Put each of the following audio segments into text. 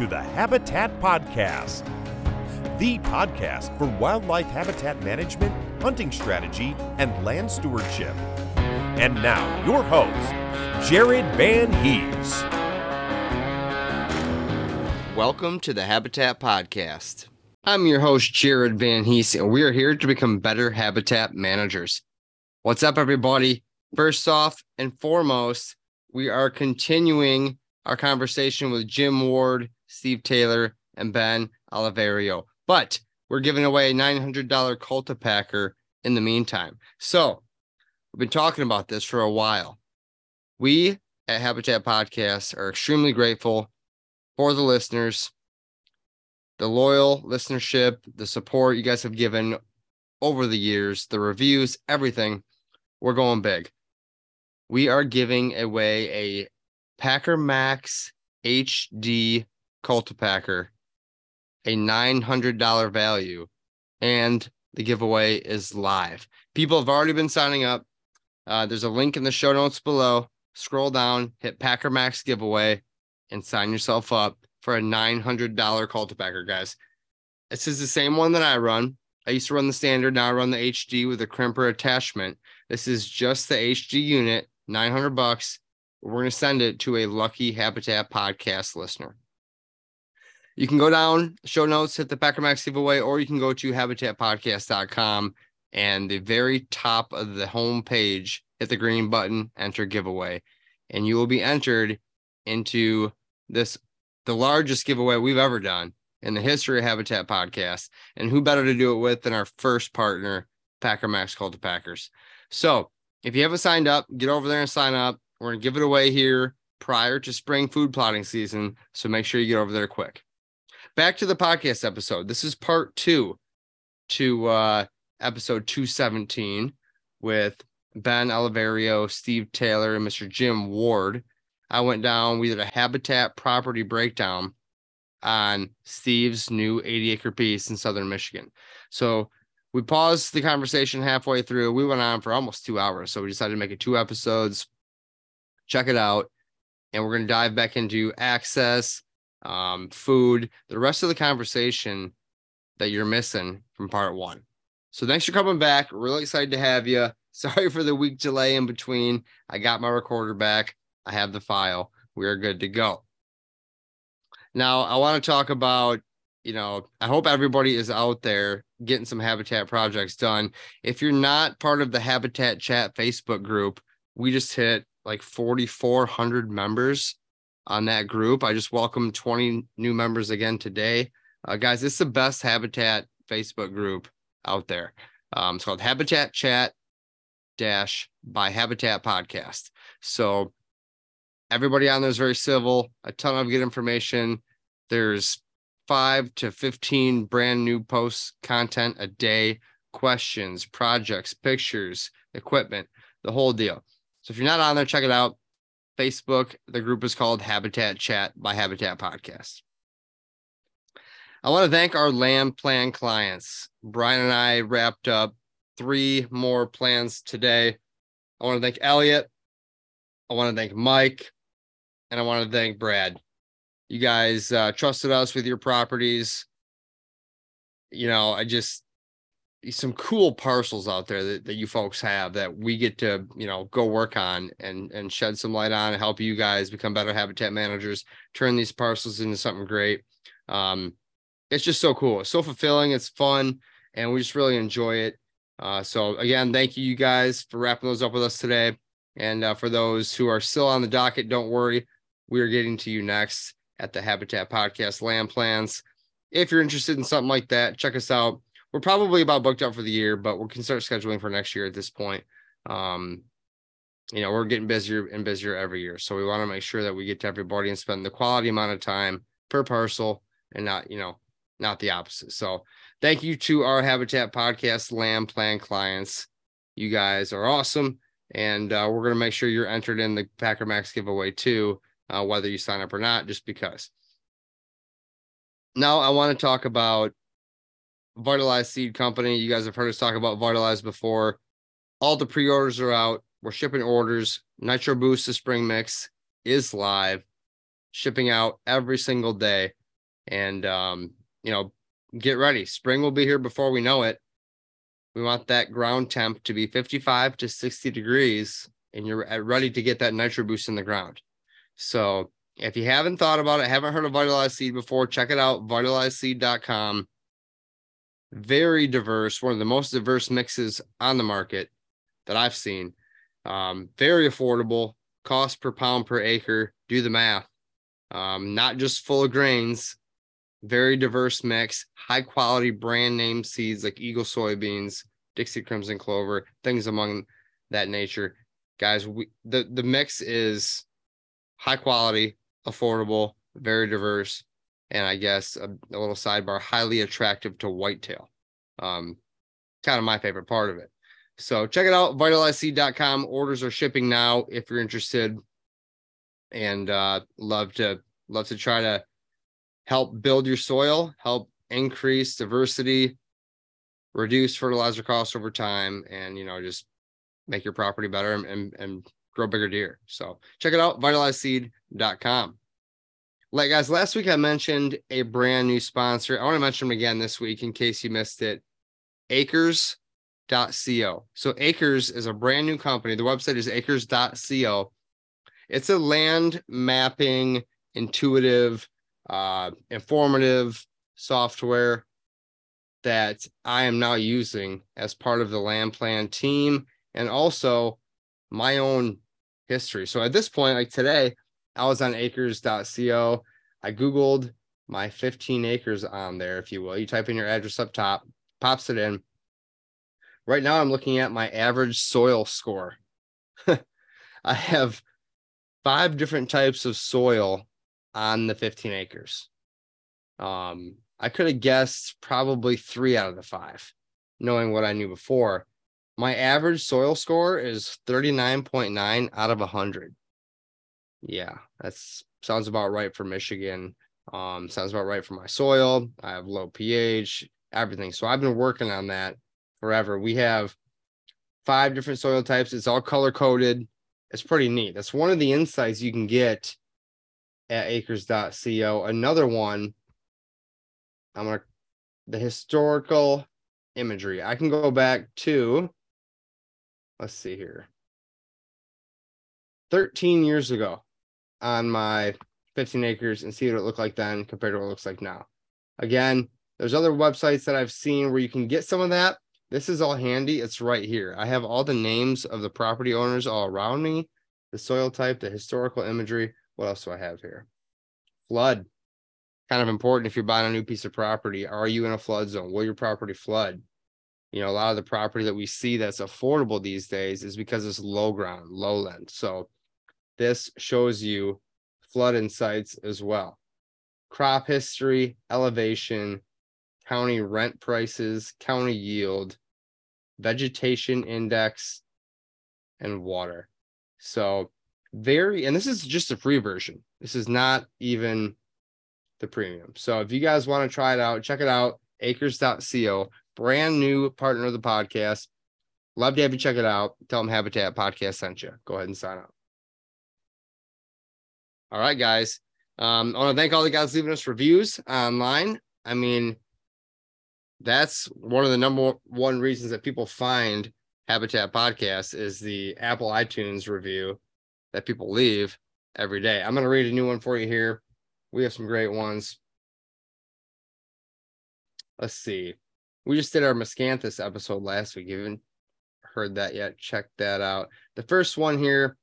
To the Habitat Podcast, the podcast for wildlife habitat management, hunting strategy, and land stewardship. And now, your host, Jared Van Hees. Welcome to the Habitat Podcast. I'm your host, Jared Van Hees, and we are here to become better habitat managers. What's up, everybody? First off and foremost, we are continuing our conversation with Jim Ward, Steve Taylor, and Ben Oliverio. But we're giving away a $900 Cultipacker in the meantime. So we've been talking about this for a while. We at Habitat Podcast are extremely grateful for the listeners, the loyal listenership, the support you guys have given over the years, the reviews, everything. We're going big. We are giving away a Packer Maxx HD Cultipacker, a $900 value, and the giveaway is live. People have already been signing up. Uh, there's a link in the show notes below. Scroll down, hit Packer Maxx giveaway, and sign yourself up for a $900 Cultipacker, guys. This is the same one that I run. I used to run the standard. Now I run the HD with a crimper attachment. This is just the HD unit, 900 bucks. We're going to send it to a lucky Habitat podcast listener. You can go down, show notes, hit the Packer Maxx giveaway, or you can go to habitatpodcast.com and the very top of the home page, hit the green button, enter giveaway, and you will be entered into this the largest giveaway we've ever done in the history of Habitat Podcast. And who better to do it with than our first partner, Packer Maxx called the Packers. So if you haven't signed up, get over there and sign up. We're to give it away here prior to spring food plotting season. So make sure you get over there quick. Back to the podcast episode. This is part two to uh, episode 217 with Ben Oliverio, Steve Taylor, and Mr. Jim Ward. I went down, we did a habitat property breakdown on Steve's new 80 acre piece in southern Michigan. So we paused the conversation halfway through. We went on for almost two hours. So we decided to make it two episodes check it out. And we're going to dive back into access, um, food, the rest of the conversation that you're missing from part one. So thanks for coming back. Really excited to have you. Sorry for the week delay in between. I got my recorder back. I have the file. We are good to go. Now, I want to talk about, you know, I hope everybody is out there getting some habitat projects done. If you're not part of the Habitat Chat Facebook group, we just hit like 4,400 members on that group. I just welcome 20 new members again today. Uh, guys, it's the best habitat Facebook group out there. Um, it's called Habitat Chat Dash by Habitat Podcast. So everybody on there is very civil, a ton of good information. There's five to 15 brand new posts content a day, questions, projects, pictures, equipment, the whole deal. So if you're not on there, check it out. Facebook, the group is called Habitat Chat by Habitat Podcast. I want to thank our land plan clients. Brian and I wrapped up three more plans today. I want to thank Elliot. I want to thank Mike. And I want to thank Brad. You guys uh, trusted us with your properties. You know, I just some cool parcels out there that, that you folks have that we get to you know go work on and and shed some light on and help you guys become better habitat managers turn these parcels into something great. Um it's just so cool. It's so fulfilling it's fun and we just really enjoy it. Uh so again thank you you guys for wrapping those up with us today. And uh, for those who are still on the docket don't worry we are getting to you next at the habitat podcast land plans. If you're interested in something like that check us out we're probably about booked up for the year, but we can start scheduling for next year at this point. Um, you know, we're getting busier and busier every year. So we want to make sure that we get to everybody and spend the quality amount of time per parcel and not, you know, not the opposite. So thank you to our Habitat Podcast Land Plan clients. You guys are awesome. And uh, we're going to make sure you're entered in the Packer Maxx giveaway too, uh, whether you sign up or not, just because. Now I want to talk about Vitalize Seed Company. You guys have heard us talk about Vitalized before. All the pre orders are out. We're shipping orders. Nitro Boost, the spring mix, is live, shipping out every single day. And, um, you know, get ready. Spring will be here before we know it. We want that ground temp to be 55 to 60 degrees, and you're ready to get that Nitro Boost in the ground. So, if you haven't thought about it, haven't heard of Vitalize Seed before, check it out, vitalizeseed.com very diverse, one of the most diverse mixes on the market that I've seen. Um, very affordable, cost per pound per acre. Do the math. Um, not just full of grains, very diverse mix, high quality brand name seeds like Eagle soybeans, Dixie Crimson Clover, things among that nature. Guys, we the, the mix is high quality, affordable, very diverse, and I guess a, a little sidebar, highly attractive to whitetail. Um, kind of my favorite part of it. So check it out, vitalizeseed.com. Orders are shipping now if you're interested. And uh, love to love to try to help build your soil, help increase diversity, reduce fertilizer costs over time, and you know, just make your property better and, and, and grow bigger deer. So check it out, vitalizeseed.com. Like guys, last week I mentioned a brand new sponsor. I want to mention them again this week in case you missed it. Acres.co. So Acres is a brand new company. The website is acres.co. It's a land mapping, intuitive, uh, informative software that I am now using as part of the land plan team and also my own history. So at this point, like today, I was on acres.co. I Googled my 15 acres on there, if you will. You type in your address up top, pops it in. Right now, I'm looking at my average soil score. I have five different types of soil on the 15 acres. Um, I could have guessed probably three out of the five, knowing what I knew before. My average soil score is 39.9 out of 100. Yeah, that sounds about right for Michigan. Um, sounds about right for my soil. I have low pH, everything. So I've been working on that forever. We have five different soil types. It's all color coded. It's pretty neat. That's one of the insights you can get at acres.co. Another one, I'm gonna the historical imagery. I can go back to let's see here. 13 years ago on my 15 acres and see what it looked like then compared to what it looks like now. Again, there's other websites that I've seen where you can get some of that. This is all handy. It's right here. I have all the names of the property owners all around me, the soil type, the historical imagery. What else do I have here? Flood. Kind of important if you're buying a new piece of property. Are you in a flood zone? Will your property flood? you know, a lot of the property that we see that's affordable these days is because it's low ground, lowland. So this shows you flood insights as well. Crop history, elevation, county rent prices, county yield, vegetation index, and water. So very, and this is just a free version. This is not even the premium. So if you guys want to try it out, check it out. Acres.co, brand new partner of the podcast. Love to have you check it out. Tell them Habitat Podcast sent you. Go ahead and sign up. All right, guys. Um, I want to thank all the guys leaving us reviews online. I mean, that's one of the number one reasons that people find Habitat Podcast is the Apple iTunes review that people leave every day. I'm going to read a new one for you here. We have some great ones. Let's see. We just did our Miscanthus episode last week. You haven't heard that yet? Check that out. The first one here,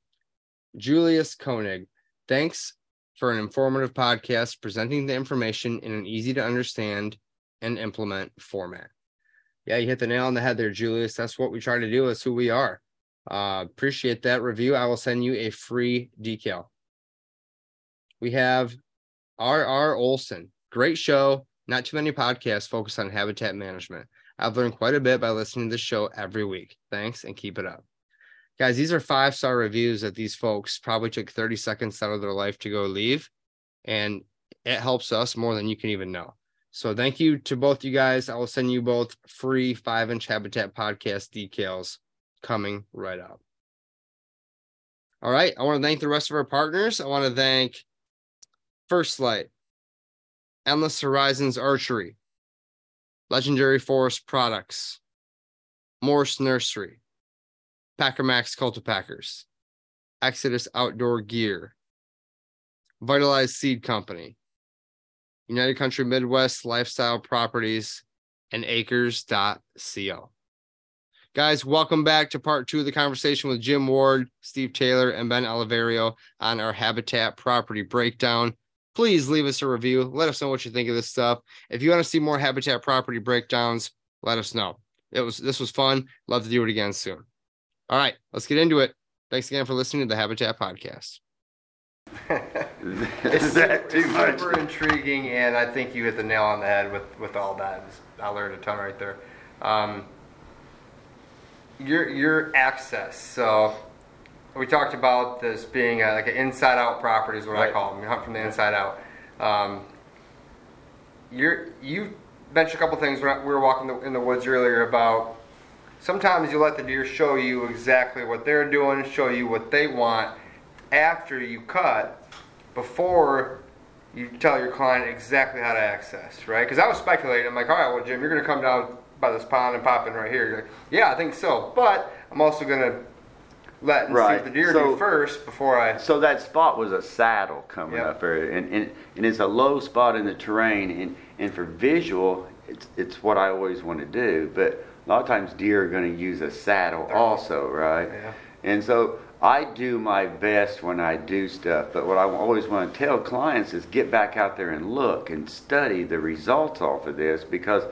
Julius Koenig. Thanks for an informative podcast presenting the information in an easy to understand and implement format. Yeah, you hit the nail on the head there, Julius. That's what we try to do. That's who we are. Uh, appreciate that review. I will send you a free decal. We have R.R. Olson. Great show. Not too many podcasts focused on habitat management. I've learned quite a bit by listening to the show every week. Thanks and keep it up. Guys, these are five star reviews that these folks probably took 30 seconds out of their life to go leave. And it helps us more than you can even know. So thank you to both you guys. I will send you both free five inch habitat podcast decals coming right up. All right. I want to thank the rest of our partners. I want to thank First Lite, Endless Horizons Archery, Legendary Forest Products, Morse Nursery, Packer Maxx Cultipackers, Exodus Outdoor Gear, Vitalize Seed Company, United Country Midwest Lifestyle Properties, and acres.co. Guys, welcome back to part two of the conversation with Jim Ward, Steve Taylor, and Ben Oliverio on our habitat property breakdown. Please leave us a review. Let us know what you think of this stuff. If you want to see more habitat property breakdowns, let us know. It was this was fun. Love to do it again soon. All right, let's get into it. Thanks again for listening to the Habitat Podcast. Is that too much? Super intriguing, and I think you hit the nail on the head with with all that. I learned a ton right there. Um, your your access. So we talked about this being a, like an inside out property is what I call them. You hunt from the inside out. Um, you're you mentioned a couple things when we were walking the, in the woods earlier about sometimes you let the deer show you exactly what they're doing, show you what they want after you cut, before you tell your client exactly how to access, right? Because I was speculating. I'm like, all right, well, Jim, you're going to come down by this pond and pop in right here. Like, yeah, I think so. But I'm also going to let and see Right. what the deer So- do first before I. So that spot was a saddle coming Yep. up there, and, and, and it's a low spot in the terrain, and, and for visual, it's, it's what I always want to do, but a lot of times deer are going to use a saddle also, right? Yeah. And so I do my best when I do stuff, but what I always want to tell clients is get back out there and look and study the results off of this because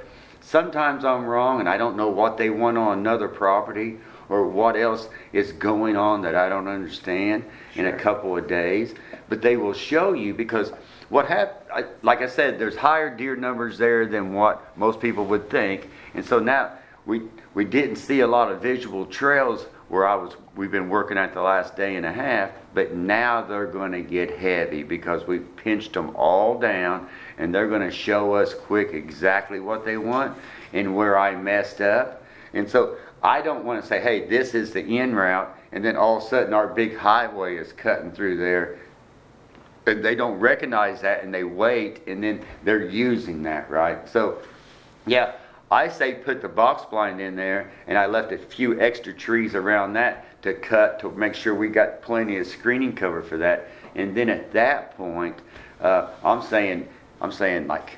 sometimes I'm wrong and I don't know what they want on another property or what else is going on that I don't understand in a couple of days. But they will show you because what happened, like I said, there's higher deer numbers there than what most people would think. And so now we, we didn't see a lot of visual trails where I was, we've been working at the last day and a half, but now they're going to get heavy because we've pinched them all down and they're going to show us quick exactly what they want and where I messed up. And so I don't want to say, hey, this is the in route, and then all of a sudden our big highway is cutting through there. And they don't recognize that and they wait and then they're using that, right? So, yeah, I say put the box blind in there and I left a few extra trees around that to cut to make sure we got plenty of screening cover for that. And then at that point, uh, I'm saying, I'm saying like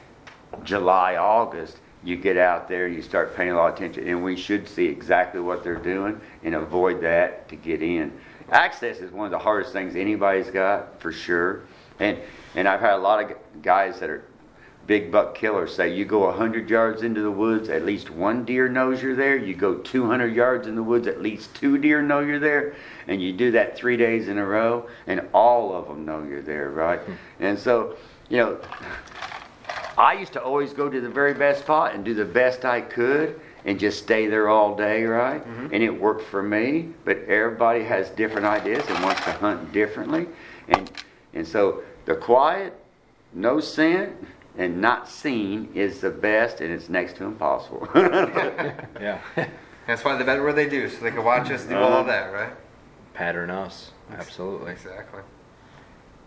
July, August, you get out there, you start paying a lot of attention, and we should see exactly what they're doing and avoid that to get in. Access is one of the hardest things anybody's got for sure, and and I've had a lot of guys that are big buck killers say you go 100 yards into the woods, at least one deer knows you're there. You go 200 yards in the woods, at least two deer know you're there. And you do that three days in a row, and all of them know you're there, right? Hmm. And so, you know, I used to always go to the very best spot and do the best I could and just stay there all day, right? Mm-hmm. And it worked for me, but everybody has different ideas and wants to hunt differently. And and so the quiet, no scent, and not seen is the best and it's next to impossible. Yeah. That's why they better what they do, so they can watch us do all Uh-huh. of that, right? Pattern us. Absolutely. Exactly.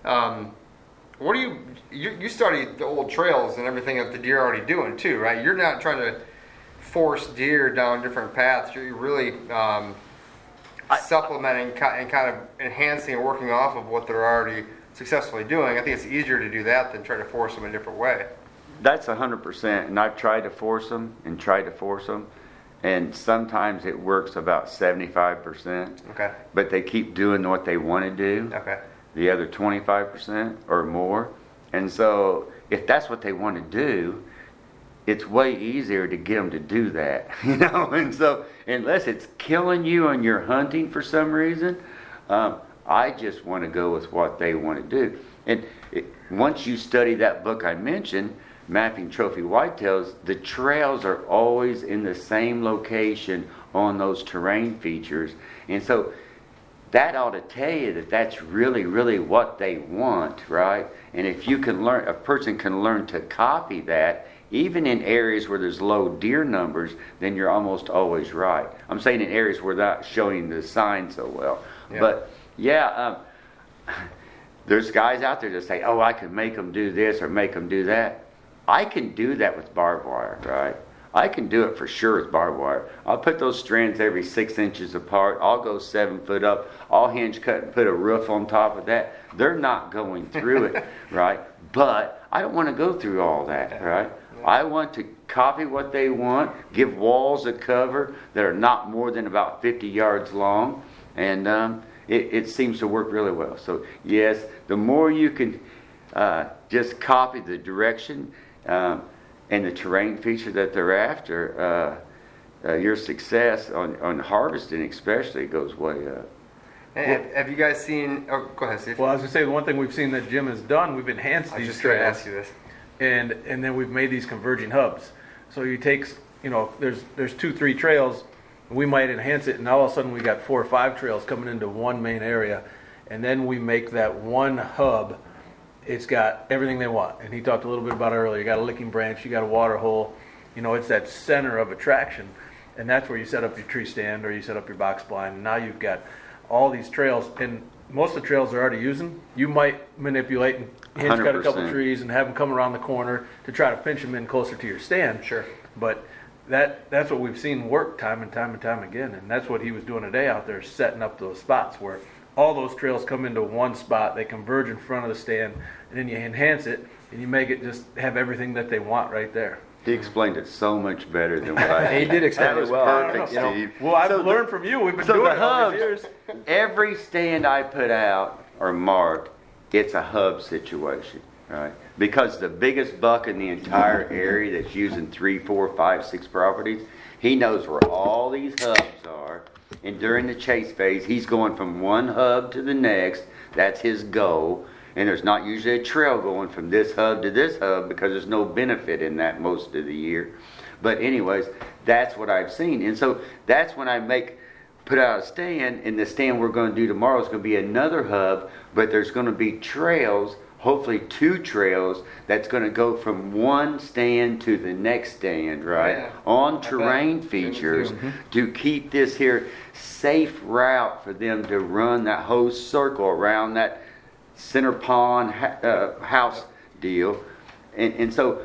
Um, what do you, you you study the old trails and everything that the deer are already doing too, right? You're not trying to force deer down different paths. You're really um, supplementing ki- and kind of enhancing and working off of what they're already successfully doing. I think it's easier to do that than try to force them a different way. That's a hundred percent, and I've tried to force them and tried to force them, and sometimes it works about seventy-five percent. Okay. But they keep doing what they want to do. Okay. The other twenty-five percent or more, and so if that's what they want to do, it's way easier to get them to do that, you know. And so unless it's killing you and you're hunting for some reason, um, I just want to go with what they want to do. And it, once you study that book I mentioned, Mapping Trophy Whitetails, the trails are always in the same location on those terrain features. And so that ought to tell you that that's really, really what they want, right? And if you can learn, a person can learn to copy that, even in areas where there's low deer numbers, then you're almost always right. I'm saying in areas where they're not showing the sign so well. Yeah. But yeah, um, there's guys out there that say, oh, I can make them do this or make them do that. I can do that with barbed wire, right? I can do it for sure with barbed wire. I'll put those strands every six inches apart. I'll go seven foot up. I'll hinge cut and put a roof on top of that. They're not going through it, right? But I don't want to go through all that, right? I want to copy what they want, give walls a cover that are not more than about 50 yards long, and um, it, it seems to work really well. So, yes, the more you can uh, just copy the direction um, and the terrain feature that they're after, uh, uh, your success on, on harvesting especially goes way up. And have, have you guys seen? Oh, go ahead, Steve. Well, I was gonna say the one thing we've seen that Jim has done, we've enhanced I these just going to trails, ask you this. and and then we've made these converging hubs. So you take, you know, there's there's two three trails, we might enhance it, and all of a sudden we got four or five trails coming into one main area, and then we make that one hub. It's got everything they want, and he talked a little bit about it earlier. You got a licking branch, you got a water hole, you know, it's that center of attraction, and that's where you set up your tree stand or you set up your box blind. And now you've got all these trails, and most of the trails they're already using, you might manipulate and hinge cut a couple 100%. trees and have them come around the corner to try to pinch them in closer to your stand. Sure. But that that's what we've seen work time and time and time again, and that's what he was doing today out there, setting up those spots where all those trails come into one spot, they converge in front of the stand, and then you enhance it and you make it just have everything that they want right there. He explained it so much better than what I did. He did explain it well. perfect, You know, Steve. well, I've So the- learned from you. We've been so doing the it hubs, years. every stand I put out or mark, it's a hub situation, right? Because the biggest buck in the entire area that's using three, four, five, six properties, he knows where all these hubs are. And during the chase phase, he's going from one hub to the next. That's his goal. And there's not usually a trail going from this hub to this hub because there's no benefit in that most of the year. But anyways, that's what I've seen. And so that's when I make put out a stand, and the stand we're going to do tomorrow is going to be another hub, but there's going to be trails, hopefully two trails, that's going to go from one stand to the next stand, right? Yeah. On terrain Two to features to keep this here safe route for them to run that whole circle around that center pond ha- uh, house deal. And, and so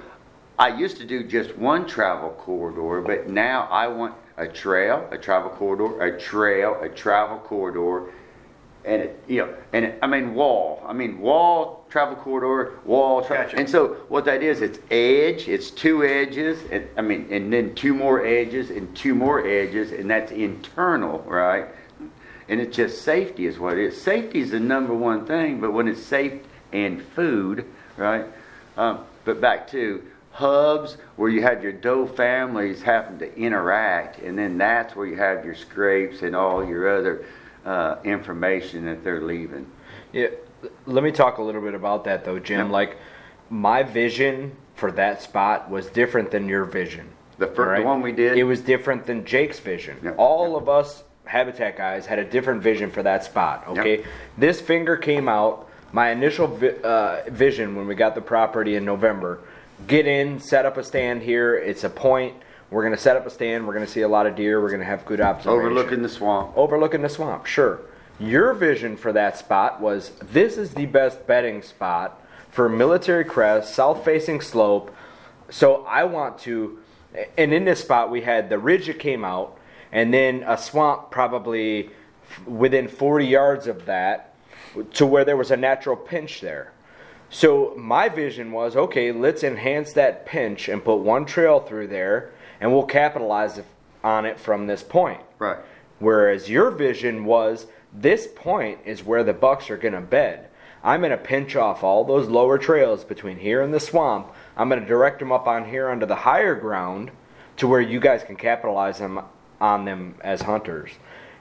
I used to do just one travel corridor, but now I want a trail, a travel corridor, a trail, a travel corridor, and it, you know, and it, I mean wall. I mean wall, travel corridor, wall. Tra- Gotcha. And so what that is, it's edge, it's two edges, and I mean, and then two more edges and two more edges, and that's internal, right? And it's just safety is what it is. Safety is the number one thing, but when it's safe and food, right? Um, But back to hubs where you have your doe families having to interact, and then that's where you have your scrapes and all your other uh, information that they're leaving. Yeah, let me talk a little bit about that though, Jim. Like my vision for that spot was different than your vision. The fir- the one we did? It was different than Jake's vision. All of us habitat guys had a different vision for that spot. Okay, this finger came out. My initial vi- uh, vision when we got the property in November: get in, set up a stand here. It's a point. We're gonna set up a stand. We're gonna see a lot of deer. We're gonna have good observation. Overlooking the swamp. overlooking the swamp. Sure. Your vision for that spot was this is the best bedding spot for military crest, south facing slope. So I want to, and in this spot we had the ridge that came out, and then a swamp probably within 40 yards of that to where there was a natural pinch there. So my vision was okay, let's enhance that pinch and put one trail through there, and we'll capitalize on it from this point. Right. Whereas your vision was this point is where the bucks are going to bed. I'm going to pinch off all those lower trails between here and the swamp. I'm going to direct them up on here onto the higher ground to where you guys can capitalize them on them as hunters.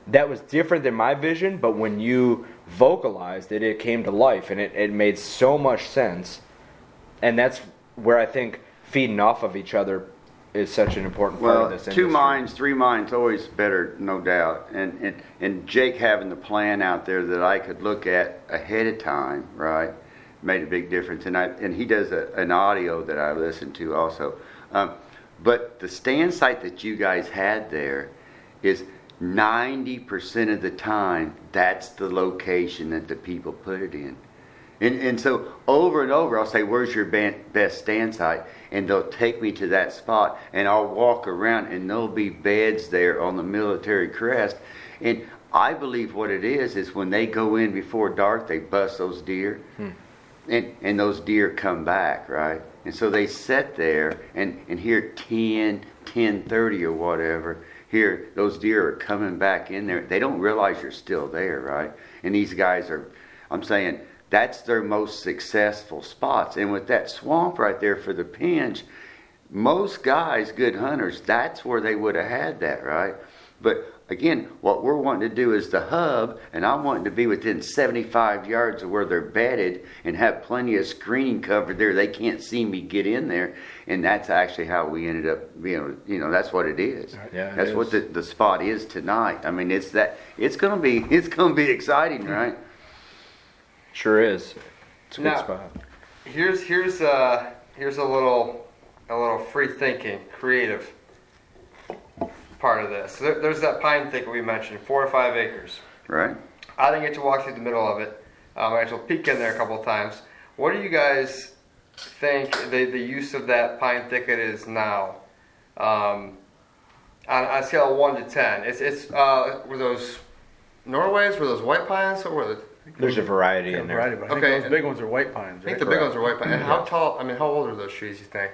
That was different than my vision, but when you vocalized it, it came to life and it, it made so much sense. And that's where I think feeding off of each other is such an important part Well, of this two minds, three minds, always better, no doubt. And, and and Jake having the plan out there that I could look at ahead of time, right, made a big difference. And I and he does a, an audio that I listen to also. Um, but the stand site that you guys had there is 90% of the time that's the location that the people put it in. And, and so over and over, I'll say, Where's your best stand site? And they'll take me to that spot, and I'll walk around, and there'll be beds there on the military crest. And I believe what it is is when they go in before dark, they bust those deer, hmm. and, and those deer come back, right? And so they sit there, and, and here 10, 10.30 or whatever, here those deer are coming back in there. They don't realize you're still there, right? And these guys are, I'm saying, that's their most successful spots. And with that swamp right there for the pinch, most guys, good hunters, that's where they would have had that, right? But again, what we're wanting to do is the hub, and I'm wanting to be within 75 yards of where they're bedded and have plenty of screening cover there. They can't see me get in there, and that's actually how we ended up being. You know, that's what it is. Yeah, that's what the, the spot is tonight. I mean, it's that. It's gonna be. It's gonna be exciting, right? Sure is. It's a good spot. Here's here's uh here's a little a little free thinking, creative part of this. There, there's that pine thicket we mentioned, four or five acres. Right. I didn't get to walk through the middle of it. Um, I actually peek in there a couple of times. What do you guys think the, the use of that pine thicket is now? Um, on, on a scale of one to ten, it's it's uh, were those Norways? Were those white pines? Or were the, There's a variety Yeah, in there. variety, but I think Okay. those big ones are white pines, I think right? the big ones are white pine. And how tall? I mean, how old are those trees? You think?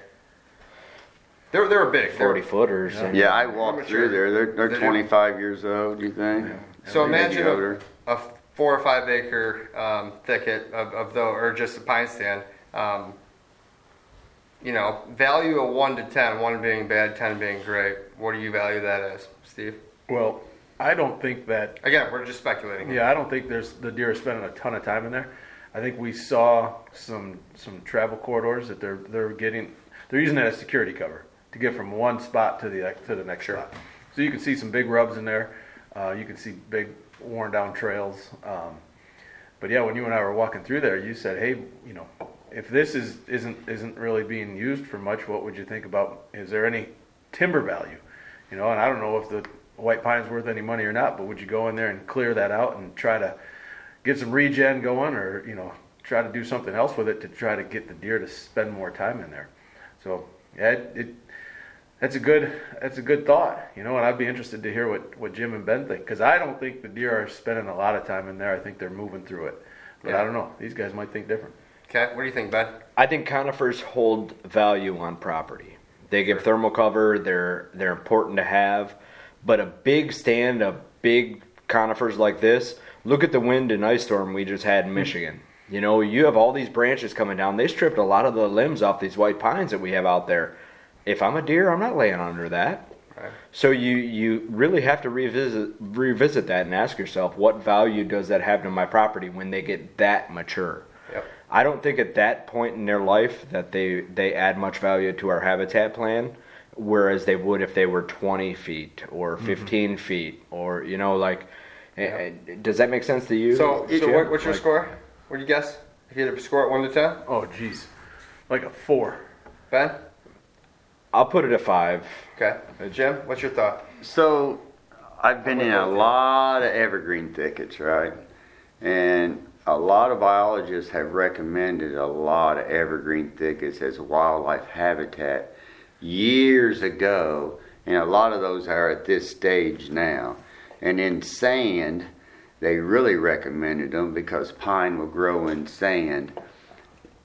They're they were big. They were- Forty footers. and- Yeah, I walked through there. They're they're They're- 25 years old. You think? So Maybe imagine older. a, a four or five acre um, thicket of, of those, or just a pine stand. Um, you know, value a one to ten, one being bad, ten being great. What do you value that as, Steve? Well, I don't think that Again, we're just speculating. Yeah, I don't think there's the deer are spending a ton of time in there. I think we saw some some travel corridors that they're they're getting they're using that as security cover to get from one spot to the to the next spot. So you can see some big rubs in there. Uh, you can see big worn down trails. Um, but yeah, when you and I were walking through there, you said, "Hey, you know, if this is isn't isn't really being used for much, what would you think about? Is there any timber value? You know, and I don't know if the white pine's worth any money or not, but would you go in there and clear that out and try to get some regen going, or you know, try to do something else with it to try to get the deer to spend more time in there? So yeah, it, it that's a good that's a good thought, you know, and I'd be interested to hear what, what Jim and Ben think because I don't think the deer are spending a lot of time in there. I think they're moving through it, but Yeah. I don't know. These guys might think different. Okay, what do you think, Ben? I think conifers hold value on property. They give thermal cover. They're they're important to have, but a big stand of big conifers like this. Look at the wind and ice storm we just had in hmm. Michigan. You know, you have all these branches coming down. They stripped a lot of the limbs off these white pines that we have out there. If I'm a deer, I'm not laying under that. So you you really have to revisit revisit that and ask yourself what value does that have to my property when they get that mature. Yep. I don't think at that point in their life that they they add much value to our habitat plan, whereas they would if they were 20 feet or 15 feet or you know like. eh, eh, Does that make sense to you? So, so what, what's your Like- score? What do you guess? If you had to score it one to ten, Oh, jeez. Like a four. Ben. I'll put it at five. Okay. Jim, what's your thought? So, I've been in a both of you. lot of evergreen thickets, right? And a lot of biologists have recommended a lot of evergreen thickets as wildlife habitat years ago, and a lot of those are at this stage now. And in sand, they really recommended them because pine will grow in sand.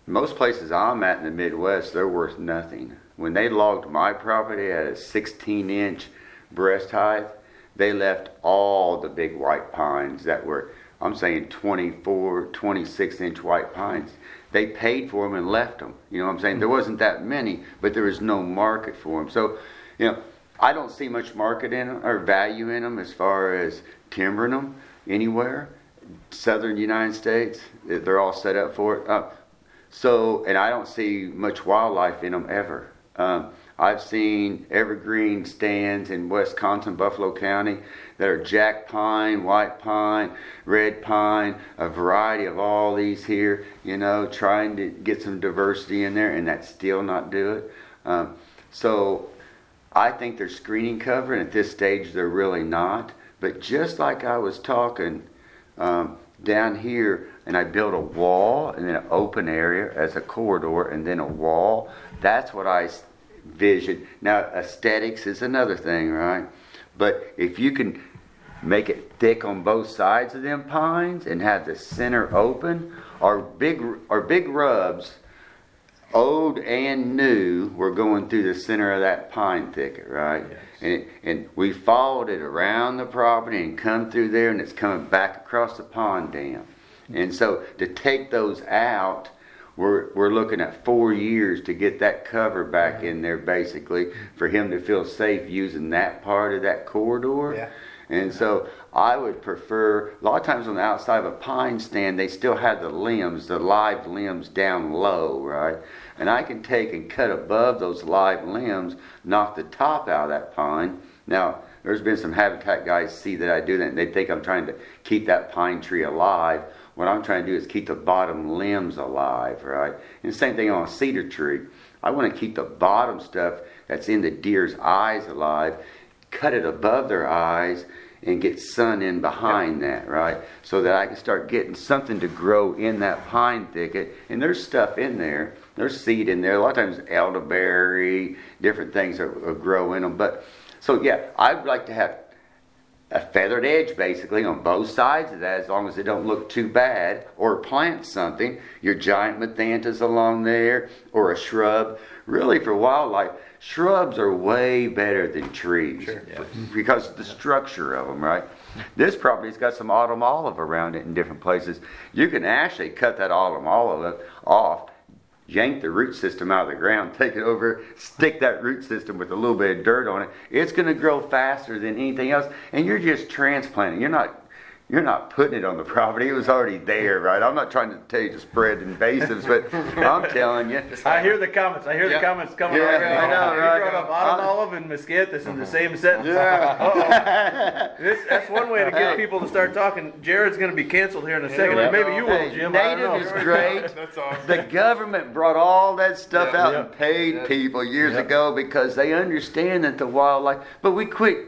Most places I'm at in the Midwest, they're worth nothing. When they logged my property at a 16 inch breast height, they left all the big white pines that were, I'm saying 24, 26 inch white pines. They paid for them and left them. You know what I'm saying? There wasn't that many, but there was no market for them. So, you know, I don't see much market in them or value in them as far as timbering them anywhere. Southern United States, they're all set up for it. Uh, so, and I don't see much wildlife in them ever. Um, I've seen evergreen stands in Wisconsin, Buffalo County that are jack pine, white pine, red pine, a variety of all these here, you know, trying to get some diversity in there, and that's still not do it. Um, so, I think they're screening cover, and at this stage, they're really not. But just like I was talking um, down here, and I built a wall and then an open area as a corridor, and then a wall. That's what I vision. Now, aesthetics is another thing, right? But if you can make it thick on both sides of them pines and have the center open, our big our big rubs old and new were going through the center of that pine thicket, right? Yes. And it, and we followed it around the property and come through there, and it's coming back across the pond dam. And so to take those out, we're we're looking at four years to get that cover back in there, basically, for him to feel safe using that part of that corridor. Yeah. And so I would prefer, a lot of times on the outside of a pine stand, they still have the limbs, the live limbs down low, right? And I can take and cut above those live limbs, knock the top out of that pine. Now, there's been some habitat guys see that I do that, and they think I'm trying to keep that pine tree alive. What I'm trying to do is keep the bottom limbs alive, right? And same thing on a cedar tree. I want to keep the bottom stuff that's in the deer's eyes alive, cut it above their eyes, and get sun in behind that, right? So that I can start getting something to grow in that pine thicket. And there's stuff in there. There's seed in there. A lot of times elderberry, different things that will grow in them. But so yeah, I'd like to have a feathered edge basically on both sides. Of that as long as it don't look too bad or plant something your giant miscanthus along there or a shrub. Really for wildlife shrubs are way better than trees. Because of the structure of them right? This property's got some autumn olive around it in different places. You can actually cut that autumn olive off yank the root system out of the ground, take it over, stick that root system with a little bit of dirt on it. It's going to grow faster than anything else, and you're just transplanting. You're not. You're not putting it on the property. It was already there, right? I'm not trying to tell you to spread invasives, but I'm telling you. I hear the comments. I hear Yeah. the comments coming Yeah, right. I know, You right? brought up autumn olive and miscanthus in the same sentence. Yeah. This, that's one way to get people to start talking. Jared's going to be canceled here in a second. Yeah. Maybe you will, Hey, Jim. I don't know. native is great. That's awesome. The government brought all that stuff Yeah. out Yeah. and paid Yeah. people years Yeah. ago because they understand that the wildlife. But we quit.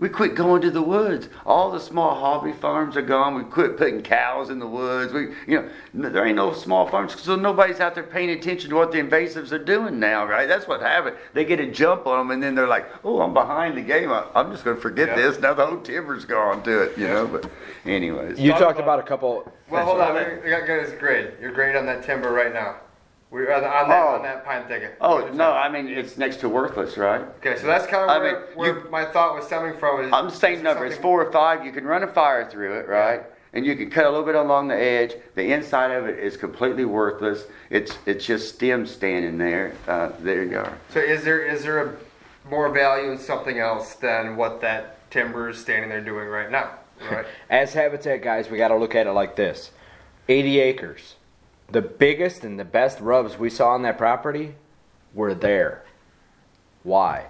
We quit going to the woods. All the small hobby farms are gone. We quit putting cows in the woods. We, you know, there ain't no small farms, so nobody's out there paying attention to what the invasives are doing now, right? That's what happened. They get a jump on them, and then they're like, "Oh, I'm behind the game. I- I'm just going to forget Yeah. this." Now the whole timber's gone to it, you know. But, anyways, You talked about- about a couple. Well, hold on. You got guys grade. You're grade on that timber right now. We're on, on that Oh. on that pine thicket. oh no, I mean it's next to worthless, right? Okay, so that's kind of I where, mean, where you- my thought was stemming from. Is, I'm same number. It's four or five. You can run a fire through it, right? and you can cut a little bit along the edge. The inside of it is completely worthless. It's it's just stems standing there. Uh, there you are. So is there is there a more value in something else than what that timber is standing there doing right now? Right. As habitat guys, we got to look at it like this 80 acres. The biggest and the best rubs we saw on that property were there. Why?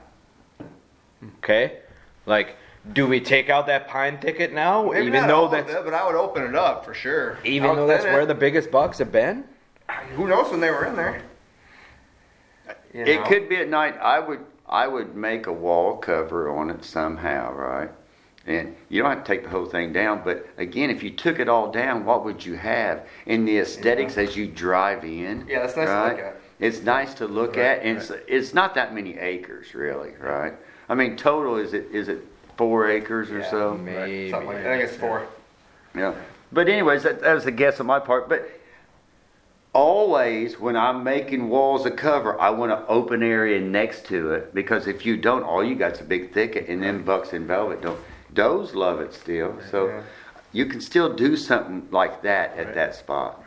Okay? Like, do we take out that pine thicket now? Maybe even though that's it, but I would open it up for sure. even though that's where it. the biggest bucks have been? who knows when they were in there. You It could be at night. I would I would make a wall cover on it somehow, right? And you don't have to take the whole thing down, but again, if you took it all down, what would you have in the aesthetics as you drive in? Yeah, it's nice to look at. It's nice to look at, and it's, it's not that many acres, really, right? I mean, total is it is it four acres or Yeah, so? Right, Maybe. something like I think it's four. Yeah. But anyways, that, that was a guess on my part. But always when I'm making walls of cover, I want an open area next to it because if you don't, all you got's a big thicket, and then bucks and velvet don't. Does love it still, so Yeah. you can still do something like that at that spot.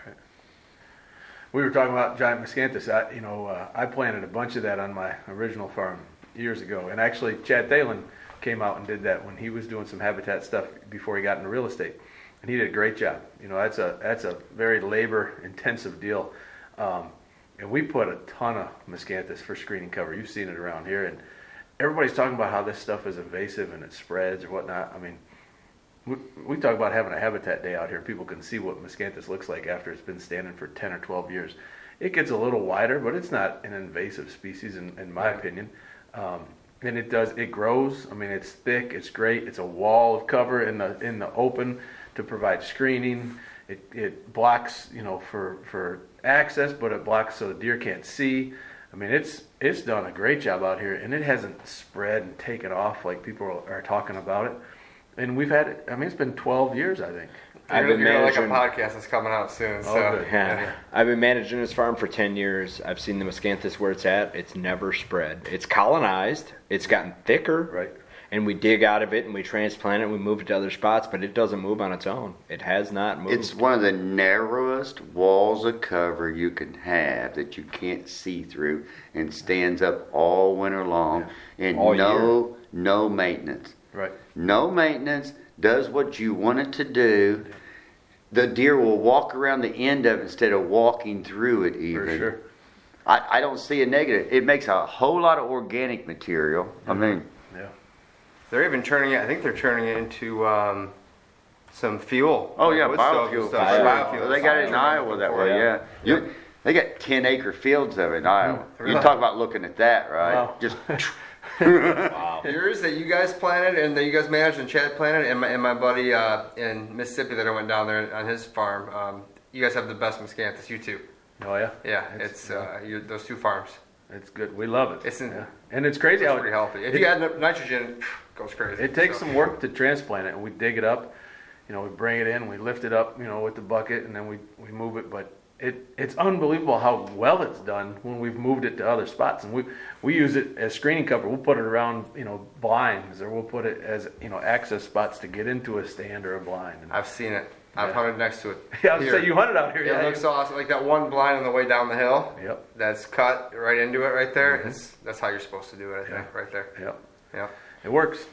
We were talking about giant miscanthus. I, you know, uh, I planted a bunch of that on my original farm years ago, and actually Chad Thalen came out and did that when he was doing some habitat stuff before he got into real estate, and he did a great job. You know, that's a that's a very labor intensive deal, um, and we put a ton of miscanthus for screening cover. You've seen it around here, and everybody's talking about how this stuff is invasive and it spreads or whatnot. I mean, we, we talk about having a habitat day out here. People can see what miscanthus looks like after it's been standing for 10 or 12 years. It gets a little wider, but it's not an invasive species, in, in my opinion. Um, and it does, it grows. I mean, it's thick, it's great. It's a wall of cover in the, in the open to provide screening. It, it blocks, you know, for, for access, but it blocks so the deer can't see. I mean, it's, it's done a great job out here, and it hasn't spread and taken off like people are talking about it. And we've had it. I mean, it's been 12 years, I think. I've You're, been you're gonna like a podcast that's coming out soon. Oh, so good. Yeah. I've been managing this farm for 10 years. I've seen the miscanthus where it's at. It's never spread. It's colonized. It's gotten thicker. Right. And we dig out of it and we transplant it and we move it to other spots, but it doesn't move on its own. It has not moved. It's one of the narrowest walls of cover you can have that you can't see through and stands up all winter long and All no no maintenance. Right. No maintenance, does what you want it to do. The deer will walk around the end of it instead of walking through it even. For sure. I, I don't see a negative. It makes a whole lot of organic material. I mean, Yeah. They're even turning it. I think they're turning it into um, some fuel. oh like yeah, wood stove and biofuel. stuff. Bio- Biofuel. They got it in That's what I'm Iowa that way, yeah. yeah. You, they got 10 acre fields of it in Iowa. You Really? talk about looking at that, right? Wow. Just Yours that you guys planted and that you guys managed and Chad planted and my, and my buddy uh, in Mississippi that I went down there on his farm. Um, you guys have the best miscanthus, you two. Oh yeah. Yeah, it's, uh, you, those two farms. It's good. We love it. It's in- yeah. and it's crazy It's how pretty healthy. If it- you add ni- nitrogen, it goes crazy. It takes So- some work to transplant it, and we dig it up. You know, we bring it in, we lift it up, you know, with the bucket, and then we, we move it. But it it's unbelievable how well it's done when we've moved it to other spots, and we we use it as screening cover. We'll put it around, you know, blinds, or we'll put it as you know access spots to get into a stand or a blind. And, I've seen it. I've Yeah. hunted next to it. yeah, I was say you hunted out here, Yeah, yeah? it looks awesome. Like that one blind on the way down the hill. Yep, That's cut right into it right there. Mm-hmm. It's that's how you're supposed to do it. I think right there. yep. Yeah. It works.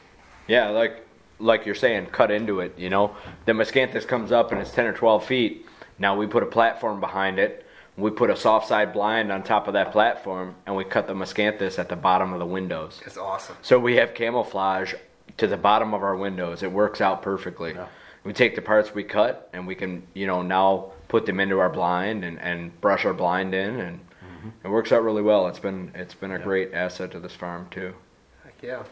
Yeah, like like you're saying, cut into it. You know, the miscanthus comes up and it's ten or twelve feet. Now we put a platform behind it. We put a soft side blind on top of that platform, and we cut the miscanthus at the bottom of the windows. It's awesome. So we have camouflage to the bottom of our windows. It works out perfectly. Yeah. We take the parts we cut, and we can, you know, now put them into our blind and, and brush our blind in, and mm-hmm. it works out really well. It's been it's been a great asset to this farm too. Heck yeah.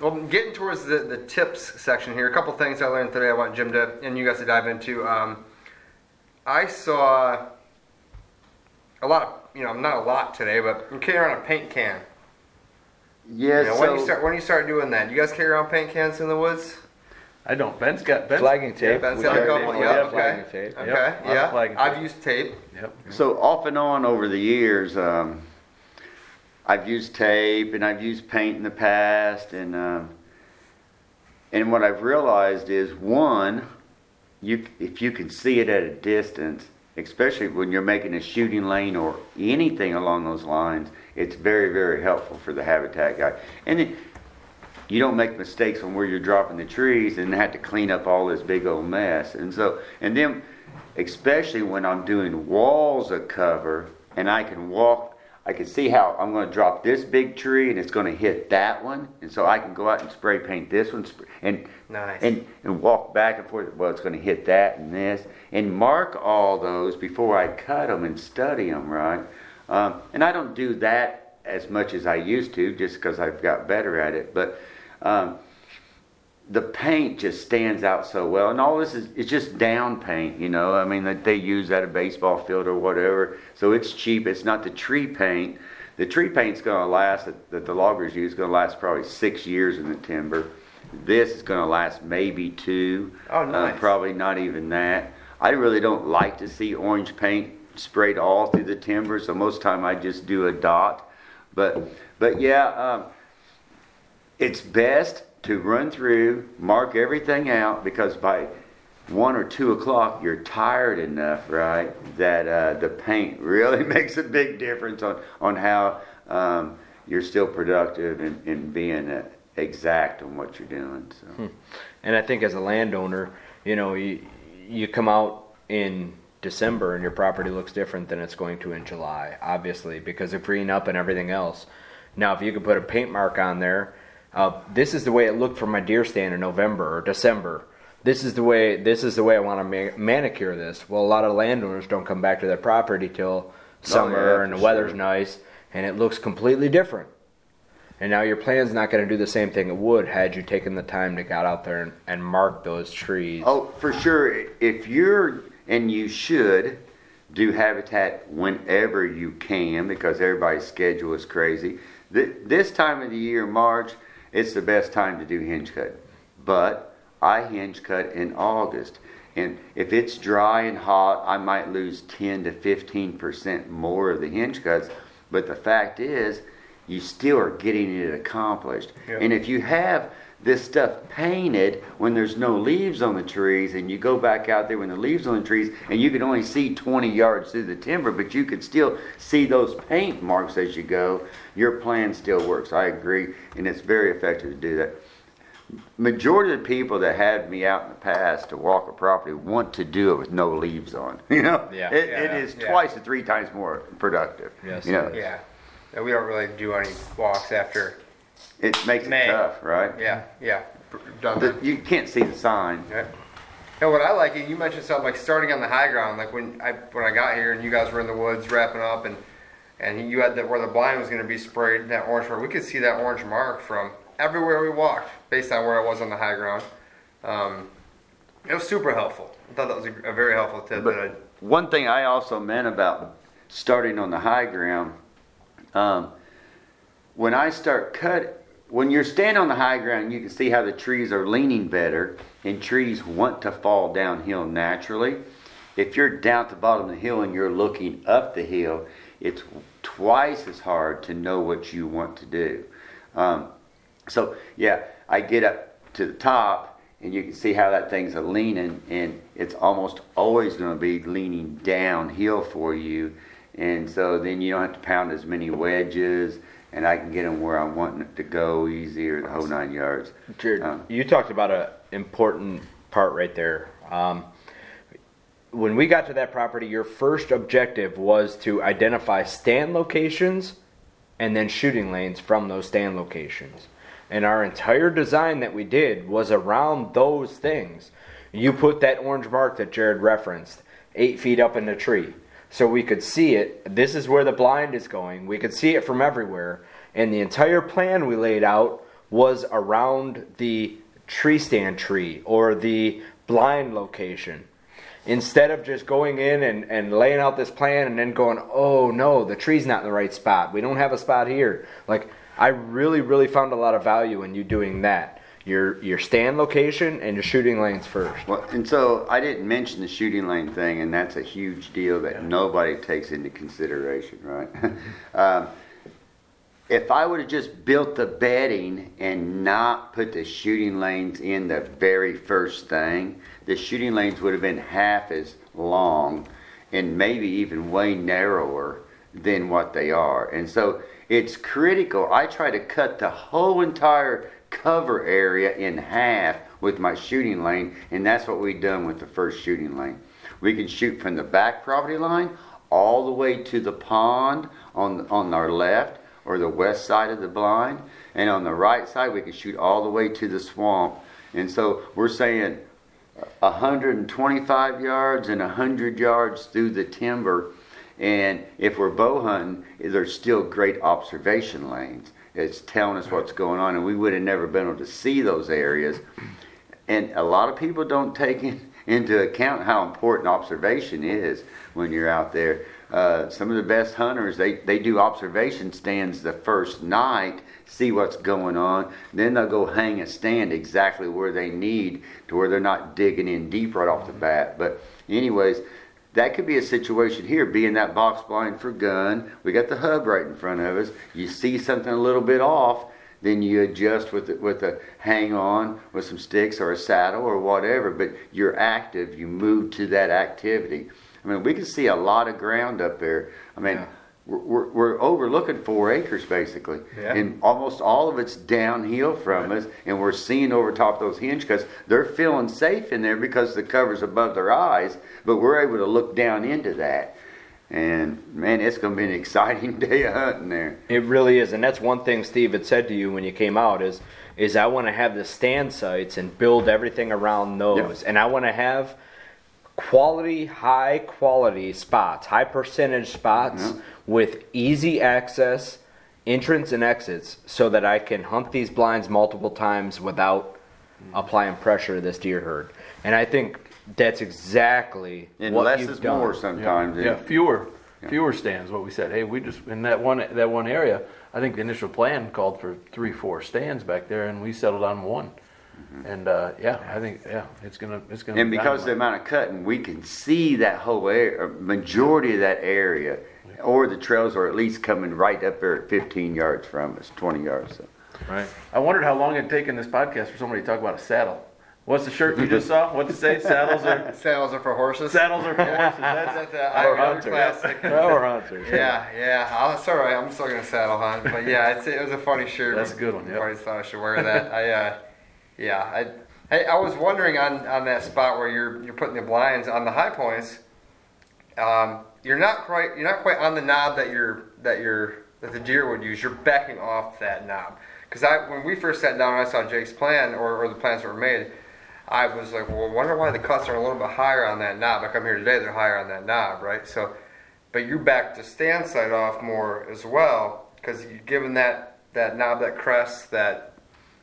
Well, getting towards the, the tips section here, a couple things I learned today I want Jim to and you guys to dive into. Um, I saw a lot of, you know, not a lot today, but I'm carrying around a paint can. yeah. You know, so when you start when you start doing that, you guys carry around paint cans in the woods? I don't. Ben's got Ben's. Flagging tape. Ben's we got a couple, yeah, Yeah, okay. flagging tape. Okay, Yep, lots yeah. flagging I've used tape. Yep. So off and on over the years, um, I've used tape and I've used paint in the past, and um, and what I've realized is one, you if you can see it at a distance, especially when you're making a shooting lane or anything along those lines, it's very very helpful for the habitat guy. And then you don't make mistakes on where you're dropping the trees and have to clean up all this big old mess. And so and then especially when I'm doing walls of cover and I can walk I can see how I'm going to drop this big tree and it's going to hit that one, and so I can go out and spray paint this one and Nice. and and walk back and forth. Well, it's going to hit that and this, and mark all those before I cut them and study them right. Um, and I don't do that as much as I used to, just because I've got better at it. But um, the paint just stands out so well, and all this is it's just down paint, you know. I mean, that they use at a baseball field or whatever, so it's cheap. It's not the tree paint. The tree paint's going to last that, that the loggers use going to last probably six years in the timber. This is going to last maybe two. Oh, Uh, nice. probably not even that. I really don't like to see orange paint sprayed all through the timber, so most time I just do a dot. But but yeah. Um, it's best to run through, mark everything out, because by one or two o'clock you're tired enough, right? That uh, the paint really makes a big difference on on how um, you're still productive and, and being uh, exact on what you're doing. So. And I think as a landowner, you know, you you come out in December and your property looks different than it's going to in July, obviously, because of green up and everything else. Now, if you could put a paint mark on there, uh, this is the way it looked for my deer stand in November or December. This is the way. This is the way I want to ma- manicure this. Well, a lot of landowners don't come back to their property till summer yeah, and the for weather's nice, and it looks completely different. And now your plan's not going to do the same thing it would had you taken the time to got out there and, and mark those trees. Oh, for sure. If you're, and you should, do habitat whenever you can because everybody's schedule is crazy. Th- This time of the year, March, it's the best time to do hinge cut. But I hinge cut in August. And if it's dry and hot, I might lose 10 to 15% more of the hinge cuts. But the fact is, you still are getting it accomplished. Yeah. And if you have this stuff painted when there's no leaves on the trees and you go back out there when the leaves on the trees and you can only see 20 yards through the timber but you can still see those paint marks as you go your plan still works i agree and it's very effective to do that majority of the people that had me out in the past to walk a property want to do it with no leaves on you know Yeah. it, it Yeah. is Yeah. twice to three times more productive Yes, you know. Yeah. We don't really do any walks after. It makes May. it tough right Yeah. Yeah. Done. The- you can't see the sign Yeah. And what I like, you mentioned something like starting on the high ground, like when I when I got here and you guys were in the woods wrapping up, and and you had that where the blind was going to be sprayed, that orange mark. We could see that orange mark from everywhere we walked, based on where I was on the high ground. Um, it was super helpful. I thought that was a, a very helpful tip. that I, But one thing I also meant about starting on the high ground, um, when I start cut, when you're standing on the high ground, you can see how the trees are leaning better, and trees want to fall downhill naturally. If you're down at the bottom of the hill and you're looking up the hill, it's twice as hard to know what you want to do. Um, so yeah, I get up to the top and you can see how that thing's a leaning and it's almost always going to be leaning downhill for you. And so then you don't have to pound as many wedges and I can get them where I want it to go easier, the whole nine yards. Jared, Um, you talked about an important part right there. Um, when we got to that property, your first objective was to identify stand locations and then shooting lanes from those stand locations. And our entire design that we did was around those things. You put that orange mark that Jared referenced eight feet up in the tree. So we could see it. This is where the blind is going. We could see it from everywhere. And the entire plan we laid out was around the tree stand tree or the blind location instead of just going in and, and laying out this plan and then going, oh no, the tree's not in the right spot. We don't have a spot here. Like I really, really found a lot of value in you doing that. Your your stand location and your shooting lanes first. Well, and so I didn't mention the shooting lane thing, and that's a huge deal that nobody takes into consideration, right? um, if I would have just built the bedding and not put the shooting lanes in the very first thing, the shooting lanes would have been half as long and maybe even way narrower than what they are. And so it's critical. I try to cut the whole entire cover area in half with my shooting lane, and that's what we've done with the first shooting lane. We can shoot from the back property line all the way to the pond on on our left or the west side of the blind, and on the right side we can shoot all the way to the swamp. And so we're saying 125 yards and 100 yards through the timber. And if we're bow hunting, there's still great observation lanes. It's telling us what's going on, and we would have never been able to see those areas. And a lot of people don't take in, into account how important observation is when you're out there. Uh, some of the best hunters they, they do observation stands the first night see what's going on then they'll go hang a stand exactly where they need to where they're not digging in deep right off the bat but anyways that could be a situation here being that box blind for gun we got the hub right in front of us you see something a little bit off then you adjust with the, with a hang on with some sticks or a saddle or whatever but you're active you move to that activity I mean, we can see a lot of ground up there. I mean, Yeah. We're, we're, overlooking four acres basically, Yeah. and almost all of it's downhill from us, and we're seeing over top those hinge cuts. They're feeling safe in there because the cover's above their eyes, but we're able to look down into that. And man, it's going to be an exciting day of hunting there. It really is, and that's one thing Steve had said to you when you came out is is I want to have the stand sites and build everything around those, and I want to have quality, high quality spots, high percentage spots Yeah. with easy access, entrance and exits, so that I can hunt these blinds multiple times without mm. applying pressure to this deer herd. And I think that's exactly And what less you've is done. more sometimes. Yeah, fewer, fewer stands. What we said. Hey, we just in that one that one area. I think the initial plan called for three, four stands back there, and we settled on one. And uh, yeah, I think yeah, it's gonna it's gonna. And be because of the amount of cutting, we can see that whole area, majority of that area, or the trails are at least coming right up there at 15 yards from us, 20 yards. So. Right. I wondered how long it'd taken this podcast for somebody to talk about a saddle. What's the shirt you just saw? What's it say? Saddles are Saddles are for horses. saddles are for horses. That's that the Or Iowa hunter. classic? or hunters. Yeah, yeah. I'll, it's all right. I'm still gonna saddle hunt, but yeah, it's, it was a funny shirt. That's a good one, yep. I always thought I should wear that. I, uh, yeah, I, I, I was wondering on, on that spot where you're you're putting the blinds on the high points. Um, you're not quite you're not quite on the knob that you're that you're that the deer would use. You're backing off that knob because I when we first sat down and I saw Jake's plan or, or the plans that were made. I was like, well, I wonder why the cuts are a little bit higher on that knob. Like I'm here today, they're higher on that knob, right? So, but you back the stand side off more as well because you're giving that that knob, that crest, that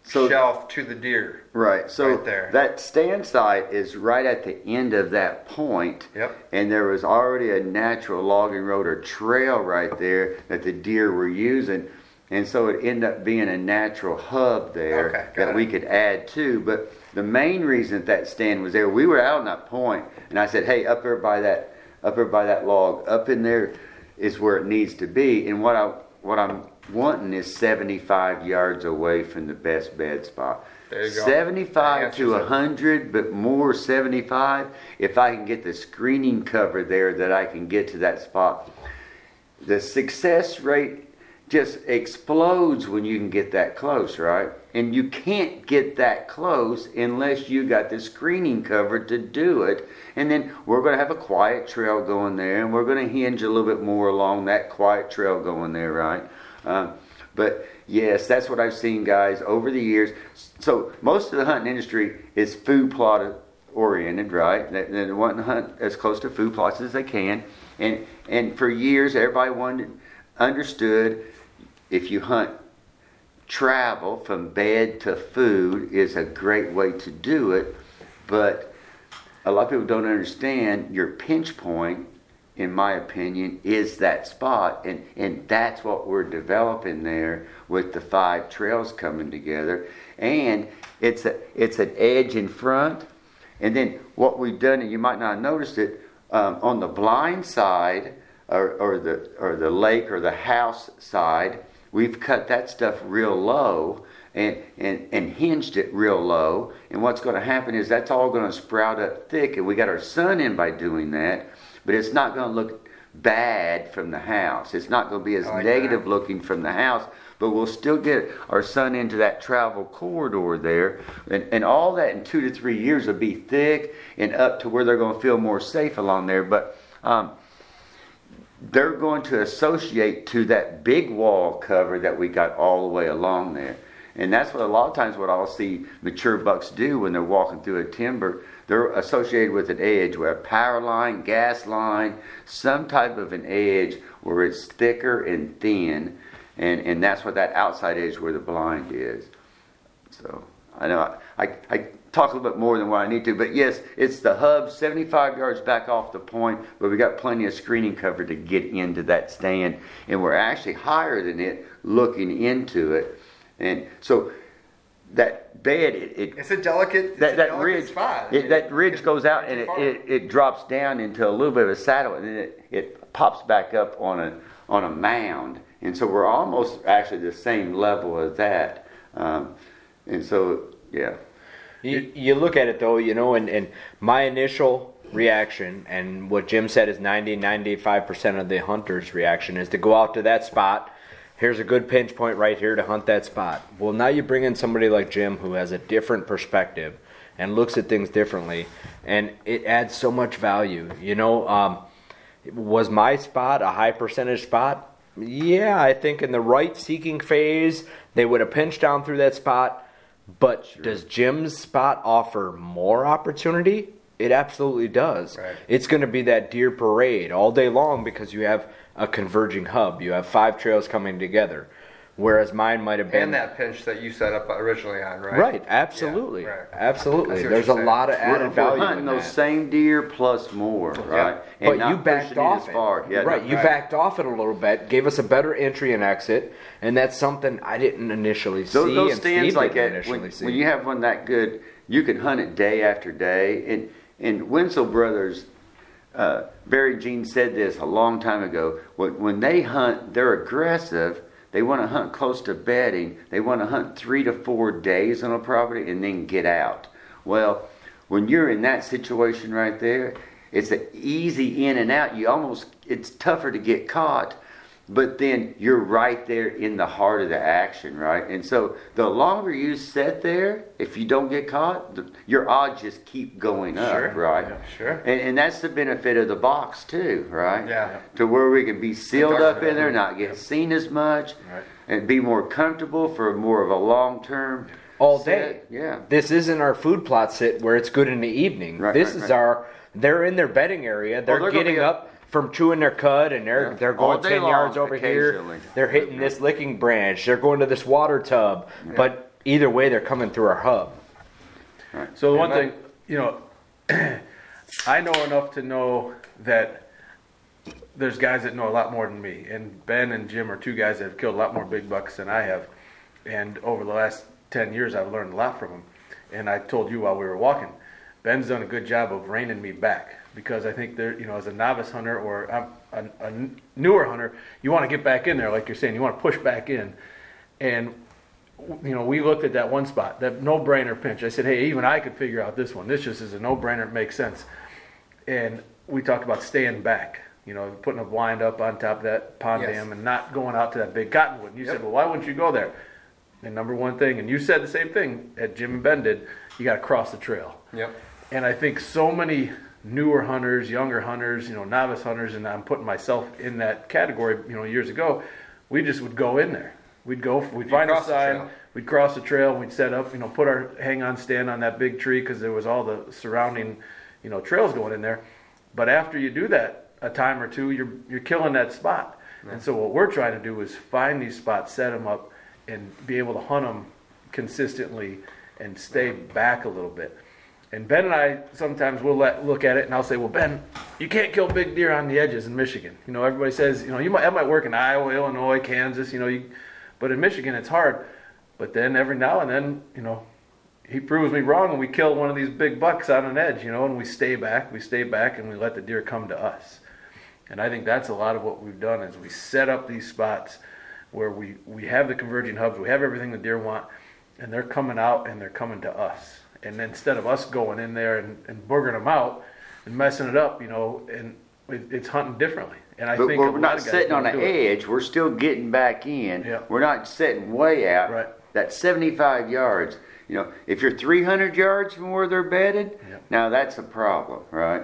So- shelf to the deer. Right. So Right there. that stand site is right at the end of that point. Yep. And there was already a natural logging road or trail right there that the deer were using. And so it ended up being a natural hub there Okay, that it. we could add to. But the main reason that, that stand was there, we were out on that point, and I said, "Hey, up there by that, up there by that log, up in there, is where it needs to be." And what I what I'm wanting is 75 yards away from the best bed spot. There you go. 75 That to answers it. 100, but more 75. If I can get the screening cover there, that I can get to that spot. The success rate just explodes when you can get that close, right? And you can't get that close unless you got the screening cover to do it. And then we're going to have a quiet trail going there, and we're going to hinge a little bit more along that quiet trail going there, right? Um, but yes, that's what I've seen, guys, over the years. So most of the hunting industry is food plot oriented, right? They, they want to hunt as close to food plots as they can, and and for years everybody wanted understood if you hunt travel from bed to food is a great way to do it, but a lot of people don't understand your pinch point in my opinion is that spot. And and that's what we're developing there with the five trails coming together. And it's a it's an edge in front. And then what we've done and you might not have noticed it um, on the blind side or, or the or the lake or the house side we've cut that stuff real low and, and, and hinged it real low. And what's going to happen is that's all going to sprout up thick, and we got our sun in by doing that, but it's not going to look bad from the house. It's not going to be as like negative that. looking from the house, but we'll still get our sun into that travel corridor there. And, and all that in two to three years will be thick and up to where they're going to feel more safe along there. But um, they're going to associate to that big wall cover that we got all the way along there. And that's what a lot of times what I'll see mature bucks do when they're walking through a timber. They're associated with an edge where a power line, gas line, some type of an edge where it's thicker and thin. And, and that's what that outside edge where the blind is. So I know I, I, I talk a little bit more than what I need to, but yes, it's the hub 75 yards back off the point, but we got plenty of screening cover to get into that stand, and we're actually higher than it looking into it. And so that bed, it, it It's a delicate, it's that, a that delicate ridge, spot. it, that ridge It's goes out and it, it, it drops down into a little bit of a saddle and then it, it pops back up on a on a mound. And so we're almost actually the same level as that. Um, and so, yeah. You, you look at it though, you know, and, and my initial reaction, and what Jim said is 90 95% of the hunter's reaction is to go out to that spot. Here's a good pinch point right here to hunt that spot. Well, now you bring in somebody like Jim who has a different perspective and looks at things differently, and it adds so much value. You know, um, was my spot a high percentage spot? Yeah, I think in the right seeking phase, they would have pinched down through that spot. But does Jim's spot offer more opportunity? It absolutely does. Right. It's going to be that deer parade all day long because you have a converging hub. You have five trails coming together, whereas mine might have been and that pinch that you set up originally on, right? right. Absolutely, Yeah, right. Absolutely. There's a saying. lot of We're, added we're value hunting in those that. same deer plus more, right? And But you backed pushing it off as far. Yeah, right? no, You backed off it a little bit, gave us a better entry and exit, and that's something I didn't initially see. Those, those stands Steve like that, when, when you have one that good, you can hunt it day after day. And and Wensel Brothers, uh, Barry Gene said this a long time ago. When, they hunt, they're aggressive. They want to hunt close to bedding. They want to hunt three to four days on a property and then get out. Well, when you're in that situation right there, it's an easy in and out. You almost it's tougher to get caught but then you're right there in the heart of the action, right? And so the longer you sit there, if you don't get caught, the, your odds just keep going up, Sure. right? Yeah, sure. And, and that's the benefit of the box too, right? Yeah. To where we can be sealed up in there, not get seen as much, Right. and be more comfortable for more of a long term. all day. Yeah. This isn't our food plot sit where it's good in the evening. Right, this right, is our. They're in their bedding area. Oh, they're, they're getting be a- up from chewing their cud, and they're Yeah. they're going ten long, yards over here. They're hitting this licking branch. They're going to this water tub. But either way, they're coming through our hub. So the one And thing, you know, I know enough to know that there's guys that know a lot more than me, and Ben and Jim are two guys that have killed a lot more big bucks than I have. And over the last ten years, I've learned a lot from them. And I told you while we were walking, Ben's done a good job of reining me back because I think there, you know, as a novice hunter or a, a, a newer hunter, you want to get back in there, like you're saying, you want to push back in, and you know, we looked at that one spot, that no-brainer pinch. I said, hey, even I could figure out this one. This just is a no-brainer. It makes sense. And we talked about staying back. You know, putting a blind up on top of that pond Yes. dam and not going out to that big cottonwood. And you Yep. said, well, why wouldn't you go there? The number one thing, and you said the same thing that Jim and Ben did. You got to cross the trail. Yep. And I think so many newer hunters, younger hunters, you know, novice hunters, and I'm putting myself in that category, you know, years ago, we just would go in there. We'd go, we'd find a sign, we'd cross the trail, we'd set up, you know, put our hang on stand on that big tree because there was all the surrounding, you know, trails going in there. But after you do that a time or two, you're, you're killing that spot. And so what we're trying to do is find these spots, set them up, and be able to hunt them consistently and stay back a little bit. And Ben and I sometimes will let, look at it, and I'll say, "Well, Ben, you can't kill big deer on the edges in Michigan. You know, everybody says, you know, you might that might work in Iowa, Illinois, Kansas. You know, you, but in Michigan it's hard. But then every now and then, you know, he proves me wrong, and we kill one of these big bucks on an edge. You know, and we stay back, we stay back, and we let the deer come to us. And I think that's a lot of what we've done is we set up these spots where we we have the converging hubs, we have everything the deer want, and they're coming out and they're coming to us. And instead of us going in there and, and boogering them out and messing it up, you know, and it, it's hunting differently. And I But think we're not of sitting on don't the it. edge. We're still getting back in. Yeah. We're not sitting way out. Right. That 75 yards. You know, if you're 300 yards from where they're bedded, Yeah. now that's a problem, right?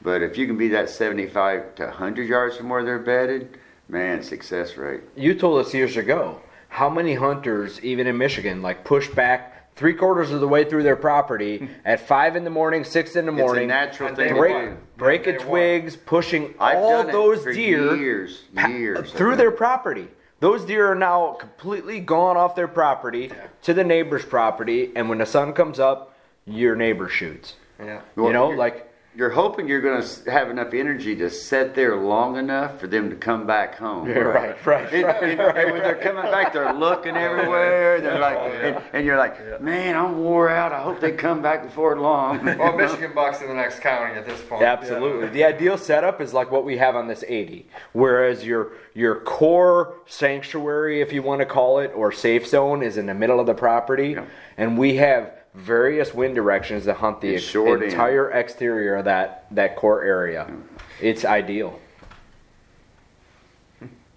But if you can be that 75 to 100 yards from where they're bedded, man, success rate. You told us years ago how many hunters, even in Michigan, like push back three quarters of the way through their property at five in the morning, six in the It's a morning, natural thing break, breaking twigs, pushing I've all those deer years, years. through their property. Those deer are now completely gone off their property to the neighbor's property, and when the sun comes up, your neighbor shoots. Yeah. You know, like You're hoping you're going to have enough energy to sit there long enough for them to come back home. Yeah, right, right, And, right, and- right, and when they're coming back, they're looking everywhere. They're like, and, and you're like, man, I'm wore out. I hope they come back before long. Well, Michigan Bucks in the next county at this point. Absolutely. The ideal setup is like what we have on this 80, whereas your your core sanctuary, if you want to call it, or safe zone is in the middle of the property, and we have various wind directions that hunt the And ex- short end. entire exterior of that that core area. It's ideal.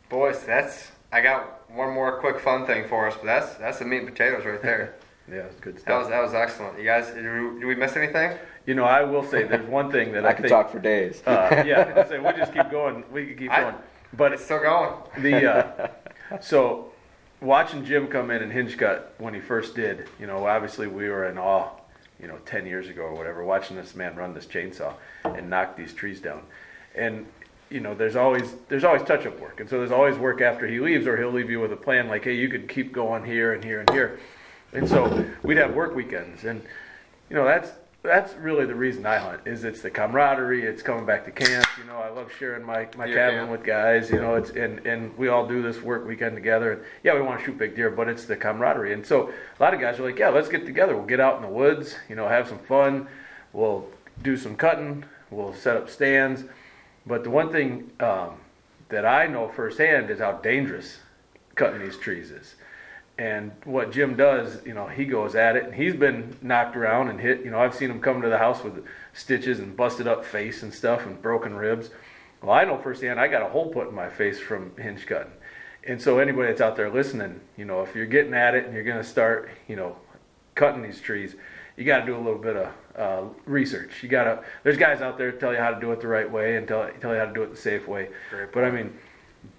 Boys, that's I got one more quick fun thing for us, but that's that's the meat and potatoes right there. Yeah, it's good That stuff. was that was excellent. You guys, did we, did we miss anything? You know, I will say there's one thing that I, I could think. talk for days. Uh, yeah, I say we just keep going. We can keep I- going. But It's still going. the uh, so watching Jim come in and hinge cut when he first did, you know, obviously we were in awe, you know, ten years ago or whatever, watching this man run this chainsaw and knock these trees down, and you know, there's always there's always touch up work, and so there's always work after he leaves, or he'll leave you with a plan like, hey, you could keep going here and here and here, and so we'd have work weekends, and you know, that's that's really the reason I hunt is it's the camaraderie, it's coming back to camp. You know, I love sharing my, my Deer cabin camp. with guys. You know, it's and and we all do this work weekend together. And yeah, we want to shoot big deer, but it's the camaraderie. And so a lot of guys are like, yeah, let's get together. We'll get out in the woods. You know, have some fun. We'll do some cutting. We'll set up stands. But the one thing um, that I know firsthand is how dangerous cutting these trees is. And what Jim does, you know, he goes at it, and he's been knocked around and hit. You know, I've seen him come to the house with stitches and busted up face and stuff and broken ribs. Well, I know firsthand, I got a hole put in my face from hinge cutting. And so, anybody that's out there listening, you know, if you're getting at it and you're going to start, you know, cutting these trees, you got to do a little bit of uh, research. You got to. There's guys out there tell you how to do it the right way and tell tell you how to do it the safe way. But I mean,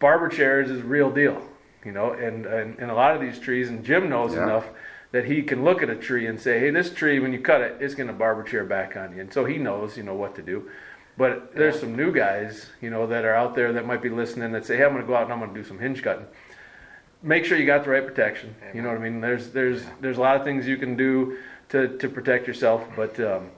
barber chairs is real deal, you know, and, and, and a lot of these trees, and Jim knows Yeah. enough that he can look at a tree and say, hey, this tree, when you cut it, it's going to barber chair back on you. And so he knows, you know, what to do. But there's some new guys, you know, that are out there that might be listening that say, hey, I'm going to go out and I'm going to do some hinge cutting. Make sure you got the right protection. You know what I mean? There's there's there's a lot of things you can do to, to protect yourself, but um,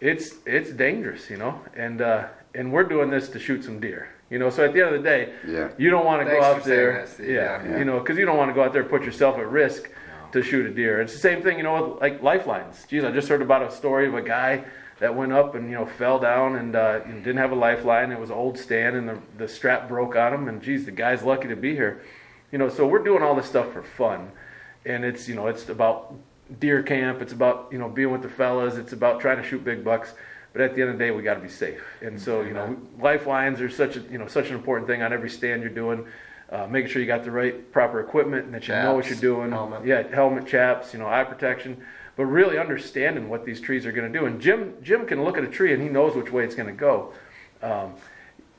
it's it's dangerous, you know. And uh, and we're doing this to shoot some deer, you know. So at the end of the day, Yeah. you don't want to go Thanks out there, that, yeah, Yeah. you know, because you don't want to go out there and put yourself at risk to shoot a deer. It's the same thing, you know, with like lifelines. Geez, I just heard about a story of a guy that went up and you know fell down and, uh, didn't have a lifeline. It was an old stand and the, the strap broke on him. And geez, the guy's lucky to be here. You know, so we're doing all this stuff for fun, and it's you know it's about deer camp. It's about you know being with the fellas. It's about trying to shoot big bucks. But at the end of the day, we got to be safe. And so you know, lifelines are such a you know such an important thing on every stand you're doing. Uh, making sure you got the right proper equipment and that you know what you're doing. helmet. Yeah, helmet, chaps, you know, eye protection. But really understanding what these trees are going to do. And Jim Jim can look at a tree and he knows which way it's going to go. Um,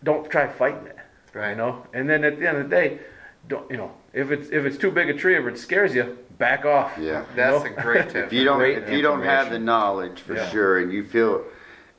don't try fighting it. Right. You know. And then at the end of the day, don't you know if it's if it's too big a tree or it scares you, back off. Yeah. That's know? a great tip. If you don't, if you don't have the knowledge for Yeah. sure, and you feel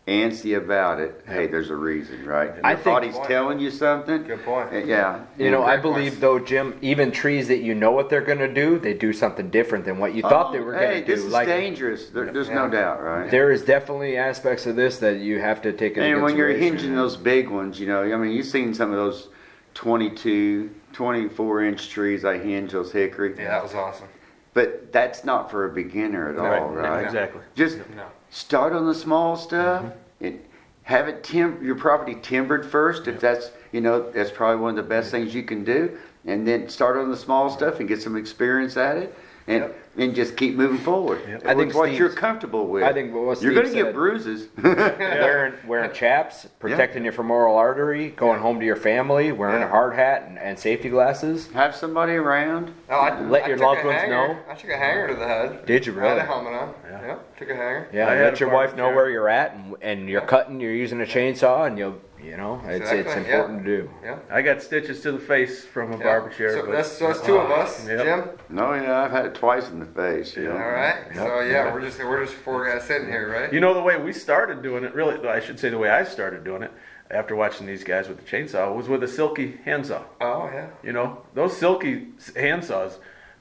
antsy about it, hey, there's a reason, right? I Your think- body's telling you something. Good point. Uh, Yeah. You know, I believe though, Jim, even trees that you know what they're going to do, they do something different than what you thought they Oh, were hey, going to this do. is Like dangerous. There, there's no doubt, right? there is definitely aspects of this that you have to take into And when you're consideration. hinging those big ones, you know, I mean, you've seen some of those 22, 24 inch trees I hinge, those hickory. Yeah, that was awesome. But that's not for a beginner at all, right? Exactly. Just No. Start on the small stuff mm-hmm. and have it tim- your property timbered first. If that's, you know, that's probably one of the best things you can do. and then start on the small stuff and get some experience at it, and Yep. And just keep moving forward. I think what Steve's- you're comfortable with. I think what Steve you're going to get said- bruises. wearing wearing chaps, protecting your femoral artery, going home to your family, wearing a hard hat and, and safety glasses. Have somebody around. Oh, I, Let I your loved ones hanger. know. I took a hanger to the head. Did you I had a helmet on. Yeah. Yep, took a hanger. Yeah, I let your wife know chair. where you're at, and, and you're cutting, you're using a chainsaw, and you'll, you know, it's it's Exactly, yeah. important to do. Yeah. I got stitches to the face from a yeah. barber chair. So but- that's, so that's two of us, Yep. Jim. No, yeah, I've had it twice in the face. You know? All right. So yeah, we're just we're just four guys sitting here, right? You know the way we started doing it, really, I should say the way I started doing it after watching these guys with the chainsaw was with a silky handsaw. oh yeah. You know, those silky handsaws,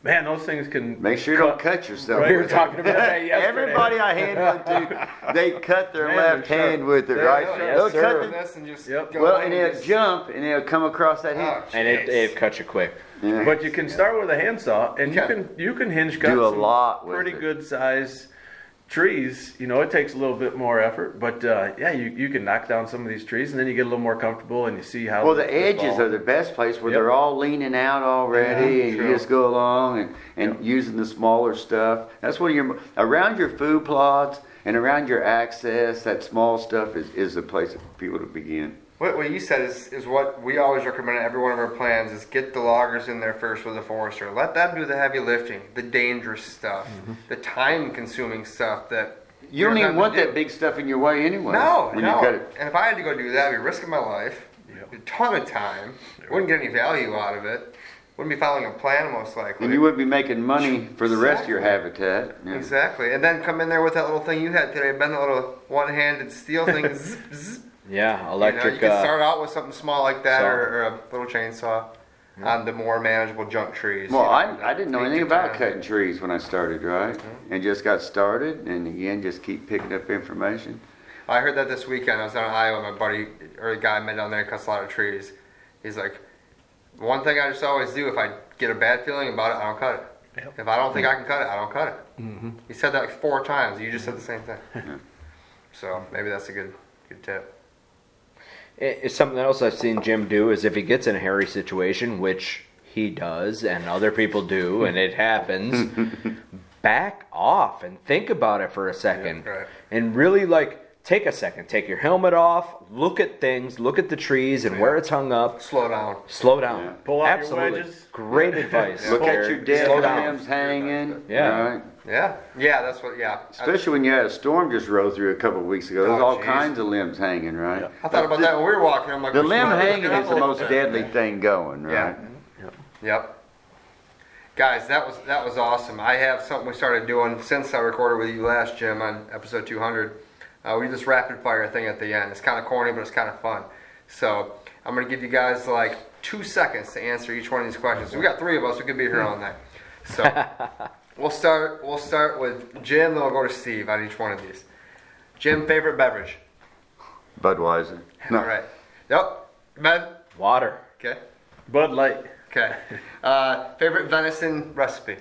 man, those things can Make sure you don't cut yourself. Right. We were talking about that yesterday. Everybody I hand one to, they cut their Man, left they're hand with it, Yeah, right? Oh, yeah, Yes, They'll sir. cut Doing the, this and just Yep. go well, and they'll just- jump and they'll come across that hand. Oh, And it, jeez. it cuts you quick. Yeah. But you can start with a handsaw, and you can you can hinge cut Do a some lot with pretty it. good size trees. You know, it takes a little bit more effort, but uh, yeah, you, you can knock down some of these trees, and then you get a little more comfortable, and you see how. Well, the edges are the best place where Yep. they're all leaning out already, Yeah, and true. you just go along and, and using the smaller stuff. That's when you're around your food plots and around your access. That small stuff is, is the place for people to begin. What, what you said is, is what we always recommend in every one of our plans is get the loggers in there first with a forester. Let them do the heavy lifting, the dangerous stuff, mm-hmm. the time consuming stuff that You don't even want to that big stuff in your way anyway. No, no. you cut it. And if I had to go do that, I'd be risking my life, a ton of time, wouldn't get any value out of it, wouldn't be following a plan most likely. And you wouldn't be making money for the rest of your habitat. Yeah. Exactly. And then come in there with that little thing you had today, bend the little one handed steel thing. zip, zip. Yeah, You, know, electric. you can uh, start out with something small like that or, or a little chainsaw on the more manageable junk trees. Well, you know, I, I didn't know anything about time. cutting trees when I started, right? And just got started, and again, just keep picking up information. I heard that this weekend. I was down in Iowa. My buddy or a guy I met down there cuts a lot of trees. He's like, one thing I just always do if I get a bad feeling about it, I don't cut it. If I don't think I can cut it, I don't cut it. Mm-hmm. He said that like four times. You just said the same thing. So maybe that's a good good tip. It- It's something else I've seen Jim do is if he gets in a hairy situation, which he does and other people do, and it happens, back off and think about it for a second. Yeah, right. And really like take a second, take your helmet off, look at things, look at the trees and where it's hung up, Slow down. slow down. Yeah. Pull out your wedges. Great advice. Look at your dead Slow down. limbs hanging. Yeah. Right? Yeah, yeah, that's what. Yeah, Especially when you had a storm just roll through a couple of weeks ago. There's Oh, all geez. kinds of limbs hanging, right? I thought about that when we were walking. I'm like, The we should limb probably hanging look it is the a most little bit. deadly thing going, right? Yeah. Yep. Guys, that was that was awesome. I have something we started doing since I recorded with you last, Jim, on episode 200. Uh, we do this rapid fire thing at the end. It's kind of corny, but it's kind of fun. So I'm gonna give you guys like two seconds to answer each one of these questions. We got three of us. We could be here all night. So we'll start. We'll start with Jim, then we'll go to Steve on each one of these. Jim, favorite beverage. Budweiser. No. All right. Yep. Ben. Water. Okay. Bud Light. Okay. Uh, favorite venison recipe.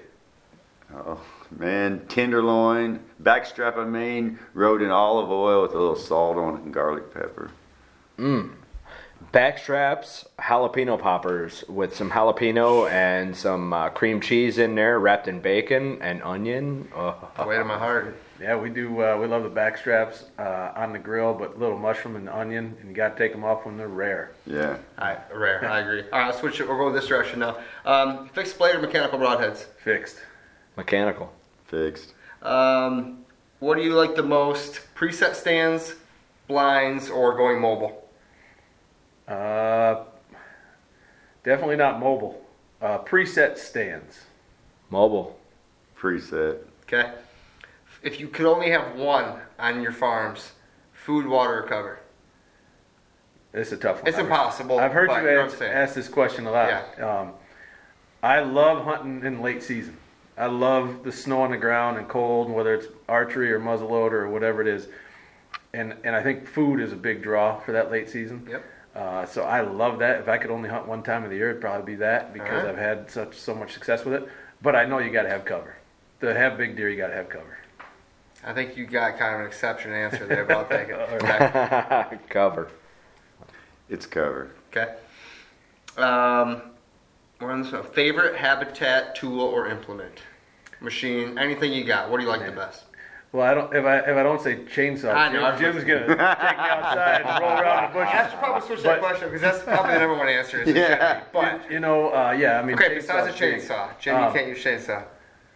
Oh, man, tenderloin, backstrap of Maine, rolled in olive oil with a little salt on it and garlic pepper. Backstraps, jalapeno poppers with some jalapeno and some uh, cream cheese in there, wrapped in bacon and onion. Oh, Way to my heart. Yeah, we do. Uh, we love the back straps uh, on the grill, but little mushroom and onion, and you got to take them off when they're rare. Yeah. All right, rare. I agree. All right, I'll switch it. We'll go this direction now. Um, fixed blade or mechanical broadheads? Fixed. mechanical. Fixed. Um, what do you like the most? Preset stands, blinds, or going mobile? Uh, definitely not mobile. Uh, preset stands. Mobile. Preset. Okay. If you could only have one on your farms, food, water, or cover. It's a tough one. It's I've- impossible. I've heard but you ask, ask this question a lot. Yeah. Um, I love hunting in late season. I love the snow on the ground and cold, whether it's archery or muzzleloader or whatever it is. And and I think food is a big draw for that late season. Yep. Uh, so I love that. If I could only hunt one time of the year, it'd probably be that because Alright. I've had such so much success with it. But I know you got to have cover. To have big deer, you got to have cover. I think you got kind of an exception answer there, but I'll take it. Okay. Cover. It's cover. okay. Um, We're on this one. Favorite habitat tool or implement? Machine, anything you got. What do you like the best? Well, I don't. If I if I don't say chainsaw, I know. Jim's gonna take me outside and roll around the I bushes. should probably switch that But- question because that's probably the number one answer. Is Yeah. But You know, uh, yeah. I mean, okay, besides a chainsaw's chainsaw, Jim, you Um, can't use chainsaw.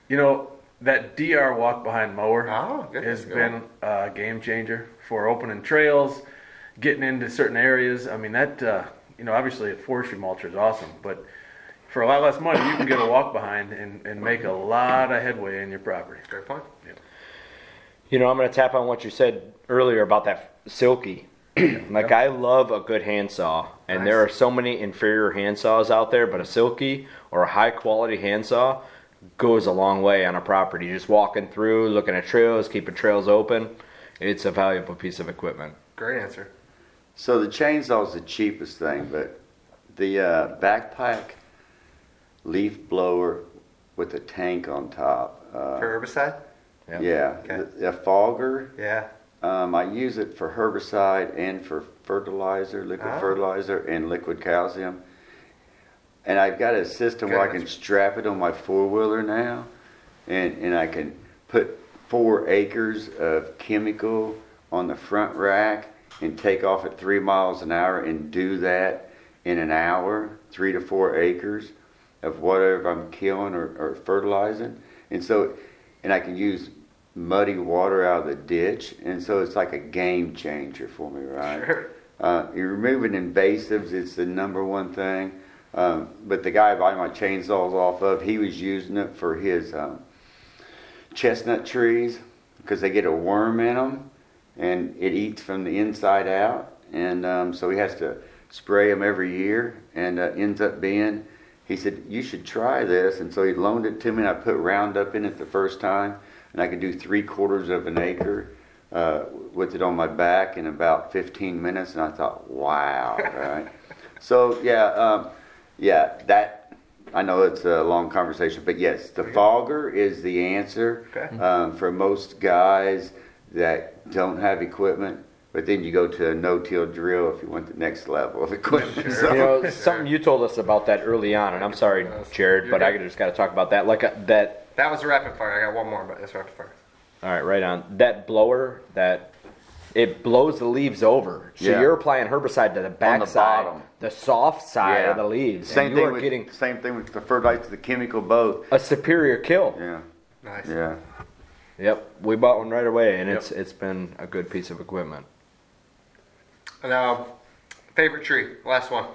You know that DR walk behind mower Oh, good. has Good been a game changer for opening trails, getting into certain areas. I mean that uh, you know obviously a forestry mulcher is awesome, but for a lot less money you can get a walk behind and, and make a lot of headway in your property. Great point. You know, I'm going to tap on what you said earlier about that silky. like I love a good handsaw, and there are so many inferior handsaws out there, but a silky or a high quality handsaw goes a long way on a property. Just walking through, looking at trails, keeping trails open. It's a valuable piece of equipment. Great answer. So the chainsaw is the cheapest thing, but the uh, backpack leaf blower with a tank on top. Uh, For herbicide? Yep. yeah, Okay. the, a fogger. Yeah. Um, I use it for herbicide and for fertilizer, liquid Ah. fertilizer, and liquid calcium. And I've got a system where I can strap it on my four wheeler now, and, and I can put four acres of chemical on the front rack and take off at three miles an hour and do that in an hour, three to four acres of whatever I'm killing or, or fertilizing. And so, and I can use muddy water out of the ditch. And so it's like a game changer for me, right? Sure. Uh, you're removing invasives, it's the number one thing. Um, but the guy I buy my chainsaws off of, he was using it for his um, chestnut trees because they get a worm in them and it eats from the inside out. And um, so he has to spray them every year and uh, ends up being, he said, you should try this. And so he loaned it to me and I put Roundup in it the first time and I could do three quarters of an acre uh, with it on my back in about 15 minutes. And I thought, wow, right? So yeah, um, yeah, that I know it's a long conversation, but yes, the fogger is the answer Okay. um, for most guys that don't have equipment. But then you go to a no-till drill if you want the next level of equipment. So- You know, something you told us about that early on, and I'm sorry, Jared, but I just got to talk about that. Like a, that That was a rapid fire. I got one more, but that's rapid fire. All right, right on. That blower, that it blows the leaves over. So Yeah. you're applying herbicide to the back the side, bottom. the soft side Yeah. of the leaves. Same and you thing are with getting same thing with the fertilizer, the chemical, both. a superior kill. Yeah, Nice. yeah. Yep, we bought one right away, and it's it's been a good piece of equipment. Now, um, favorite tree. Last one.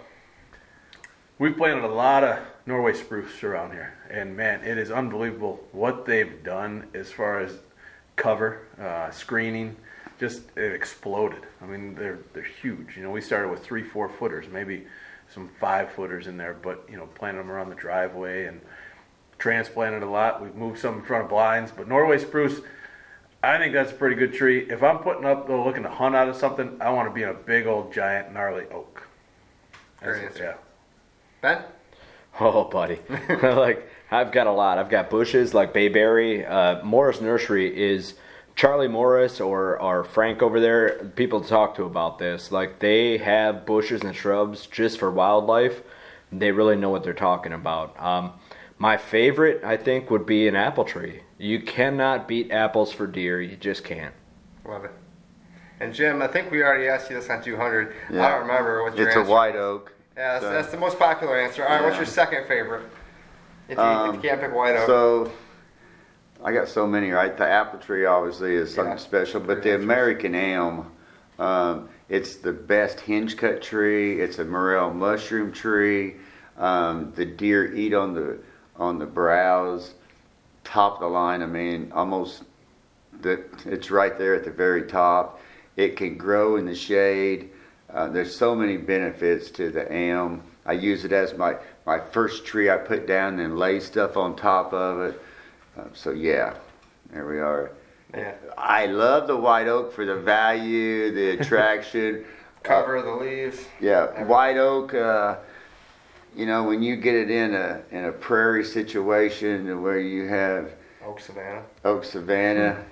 We've planted a lot of Norway spruce around here, and man, it is unbelievable what they've done as far as cover, uh, screening. Just it exploded. I mean, they're they're huge. You know, we started with three, four footers, maybe some five footers in there, but you know, planted them around the driveway and transplanted a lot. We've moved some in front of blinds, but Norway spruce. I think that's a pretty good tree. If I'm putting up though, looking to hunt out of something, I want to be in a big old giant gnarly oak. Great That's- answer. yeah. Ben? Oh, buddy, like I've got a lot. I've got bushes like bayberry. Uh, Morse Nursery is Charlie Morse or or Frank over there. People to talk to about this. Like they have bushes and shrubs just for wildlife. They really know what they're talking about. Um, my favorite, I think, would be an apple tree. You cannot beat apples for deer. You just can't. Love it. And Jim, I think we already asked you this on 200. I don't remember what your It's a answer. white oak. Yeah, that's, So- that's the most popular answer. All right, what's your second favorite? If you, Um, if you can't pick white oak. So I got so many, right? The apple tree obviously is something Yeah. special, but the. American elm, um, it's the best hinge cut tree. It's a morel mushroom tree. Um, the deer eat on the on the browse, top of the line. I mean, almost that it's right there at the very top. It can grow in the shade. Uh, there's so many benefits to the elm. I use it as my, my first tree I put down and lay stuff on top of it. Uh, so yeah, there we are. yeah. I love the white oak for the value, the attraction. Cover of the leaves. Yeah, white oak. Uh, you know, when you get it in a in a prairie situation where you have Oak savanna, oak savanna,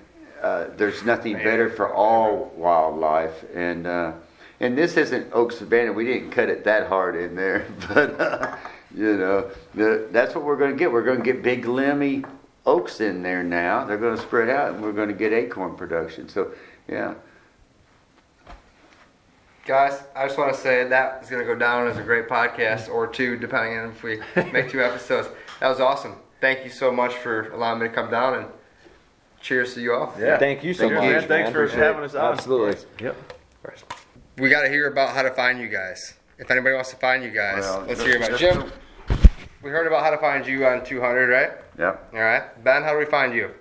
uh, there's nothing better for all wildlife. And uh, and this isn't oak savanna. We didn't cut it that hard in there, but uh, You know, the, that's what we're going to get. We're going to get big limby oaks in there now. They're going to spread out, and we're going to get acorn production. So, yeah. Guys, I just want to say that is going to go down as a great podcast or two, depending on if we make two episodes. That was awesome. Thank you so much for allowing me to come down and cheers to you all. Yeah. Thank you so Thank much. you, man. man. Thanks for Appreciate having it. us on. Absolutely. Yep. We got to hear about how to find you guys. If anybody wants to find you guys, Well, let's just- hear about Jim. to- We heard about how to find you on 200, right? Yep. All right. Ben, how do we find you?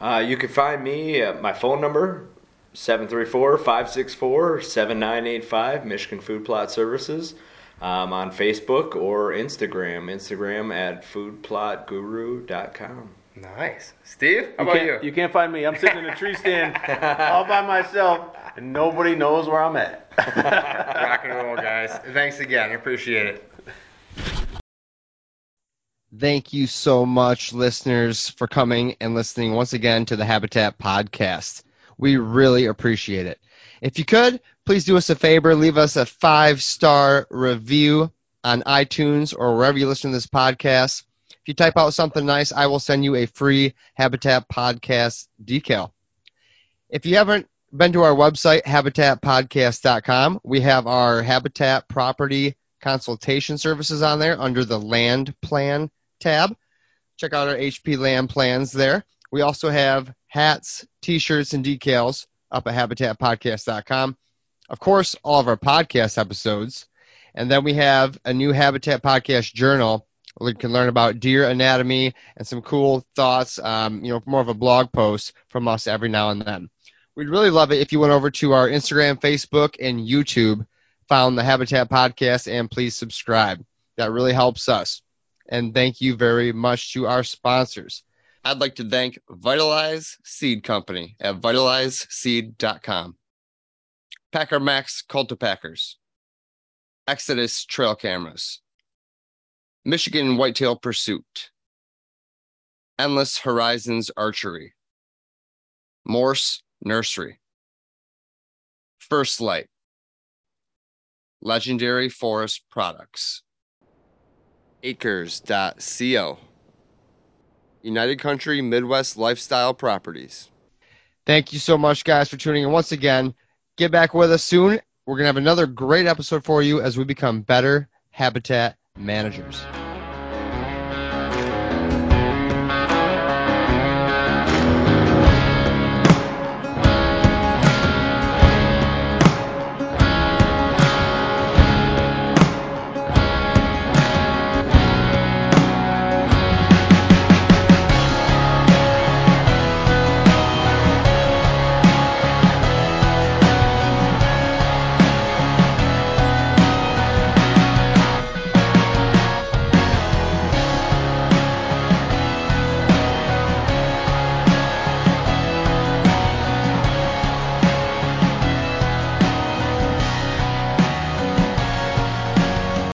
Uh, you can find me at my phone number 734-564-7985 Michigan Food Plot Services um, on Facebook or Instagram Instagram at foodplotguru.com Nice. Steve, how You about can't, you? you can't find me. I'm sitting in a tree stand all by myself, and nobody knows where I'm at. Rock and roll, guys. Thanks again. I appreciate it. Thank you so much, listeners, for coming and listening once again to the Habitat Podcast. We really appreciate it. If you could, please do us a favor, leave us a five star review on iTunes or wherever you listen to this podcast. If you type out something nice, I will send you a free Habitat Podcast decal. If you haven't been to our website, habitatpodcast.com, we have our Habitat property consultation services on there under the land plan tab. Check out our HP land plans there. We also have hats, t-shirts, and decals up at habitatpodcast.com. Of course, all of our podcast episodes. And then we have a new Habitat Podcast journal where you can learn about deer anatomy and some cool thoughts, um, you know, more of a blog post from us every now and then. We'd really love it if you went over to our Instagram, Facebook, and YouTube, found the Habitat Podcast, and please subscribe. That really helps us. And thank you very much to our sponsors. I'd like to thank Vitalize Seed Company at vitalizeseed.com, Packer Maxx Cultipackers, Exodus Trail Cameras, Michigan Whitetail Pursuit, Endless Horizons Archery, Morse Nursery, First Lite, Legendary Forest Products, Acres.co, United Country Midwest Lifestyle Properties. Thank you so much, guys, for tuning in once again. Get back with us soon. We're going to have another great episode for you as we become better habitat managers.